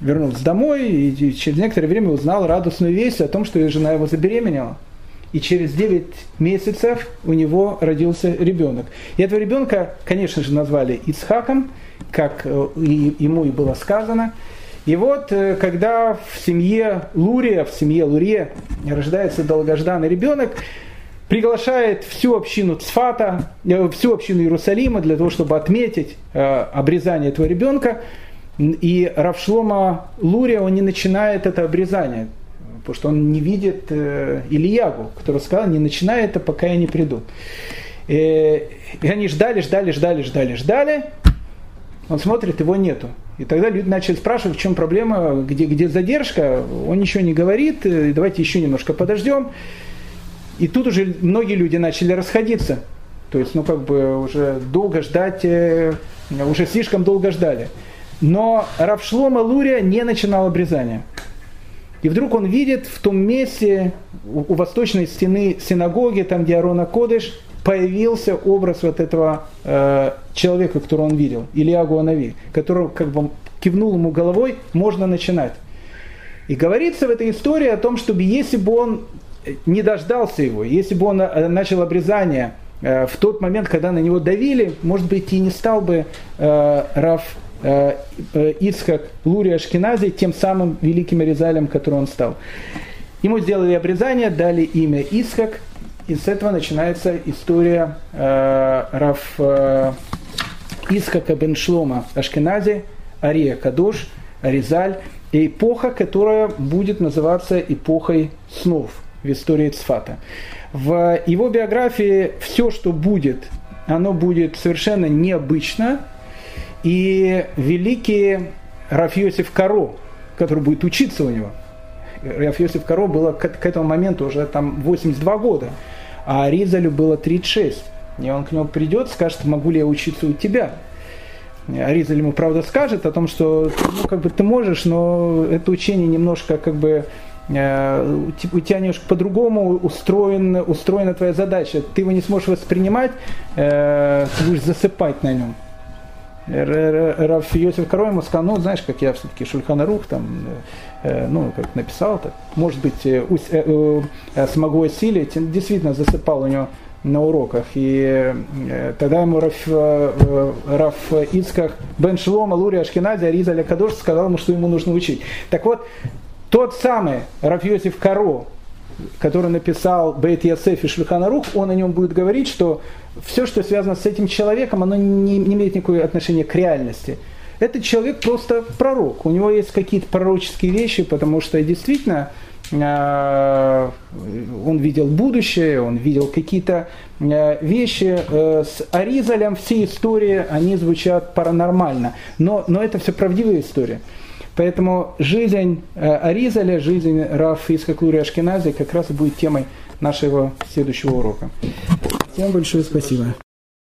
S1: вернулся домой и через некоторое время узнал радостную весть о том, что жена его забеременела. И через 9 месяцев у него родился ребенок. И этого ребенка, конечно же, назвали Ицхаком, как э, ему и было сказано. И вот, э, когда в семье Лурия, в семье Лурия рождается долгожданный ребенок, приглашает всю общину Цфата, э, всю общину Иерусалима для того, чтобы отметить обрезание этого ребенка. И Равшлома Лурия, он не начинает это обрезание, потому что он не видит э, Ильягу, который сказал, не начинай это, пока я не приду. Э, и они ждали, ждали, ждали, ждали, ждали. Он смотрит, его нету. И тогда люди начали спрашивать, в чем проблема, где, где задержка. Он ничего не говорит, э, давайте еще немножко подождем. И тут уже многие люди начали расходиться. То есть, ну, как бы уже долго ждать, э, уже слишком долго ждали. Но Равшлома Лурия не начинал обрезание. И вдруг он видит в том месте, у, восточной стены синагоги, там где Арона Кодыш, появился образ вот этого э, человека, которого он видел, Илья Гуанави, который как бы кивнул ему головой, можно начинать. И говорится в этой истории о том, чтобы если бы он не дождался его, если бы он э, начал обрезание э, в тот момент, когда на него давили, может быть, и не стал бы э, Раф Э, э, Ицхак Лури Ашкенази тем самым великим Аризалем, который он стал. Ему сделали обрезание, дали имя Ицхак, и с этого начинается история э, Раф э, Ицхака бен Шлома Ашкенази, Ария Кадош, Аризаль, эпоха, которая будет называться эпохой снов в истории Цфата. В его биографии все, что будет, оно будет совершенно необычно, и великий Рафьосиф Каро, который будет учиться у него. Рафьосиф Каро было к, к этому моменту уже там 82 года, а Ризалю было 36. И он к нему придет, скажет, могу ли я учиться у тебя? Ризаль ему, правда, скажет о том, что ну, как бы ты можешь, но это учение немножко как бы э, у тебя немножко по-другому устроен, устроена твоя задача. Ты его не сможешь воспринимать, э, ты будешь засыпать на нем. Раф Йосиф сказал, ну, знаешь, как я все-таки Шульханарух там, э, ну, как написал, так, может быть, э, э, смогу осилить. Действительно засыпал у него на уроках. И тогда ему Раф, Раф Ицках Бен Шлома, Лури Ашкенази, Ариза Кадош сказал ему, что ему нужно учить. Так вот, тот самый Раф Каро, который написал Бейт Ясеф и Шульханарух, он о нем будет говорить, что все, что связано с этим человеком, оно не, не имеет никакого отношения к реальности. Этот человек просто пророк. У него есть какие-то пророческие вещи, потому что действительно э, он видел будущее, он видел какие-то э, вещи. Э, с Аризалем все истории, они звучат паранормально. Но, но это все правдивая история. Поэтому жизнь Аризаля, жизнь Раф Искаклури Ашкенази как раз и будет темой нашего следующего урока. Всем большое спасибо.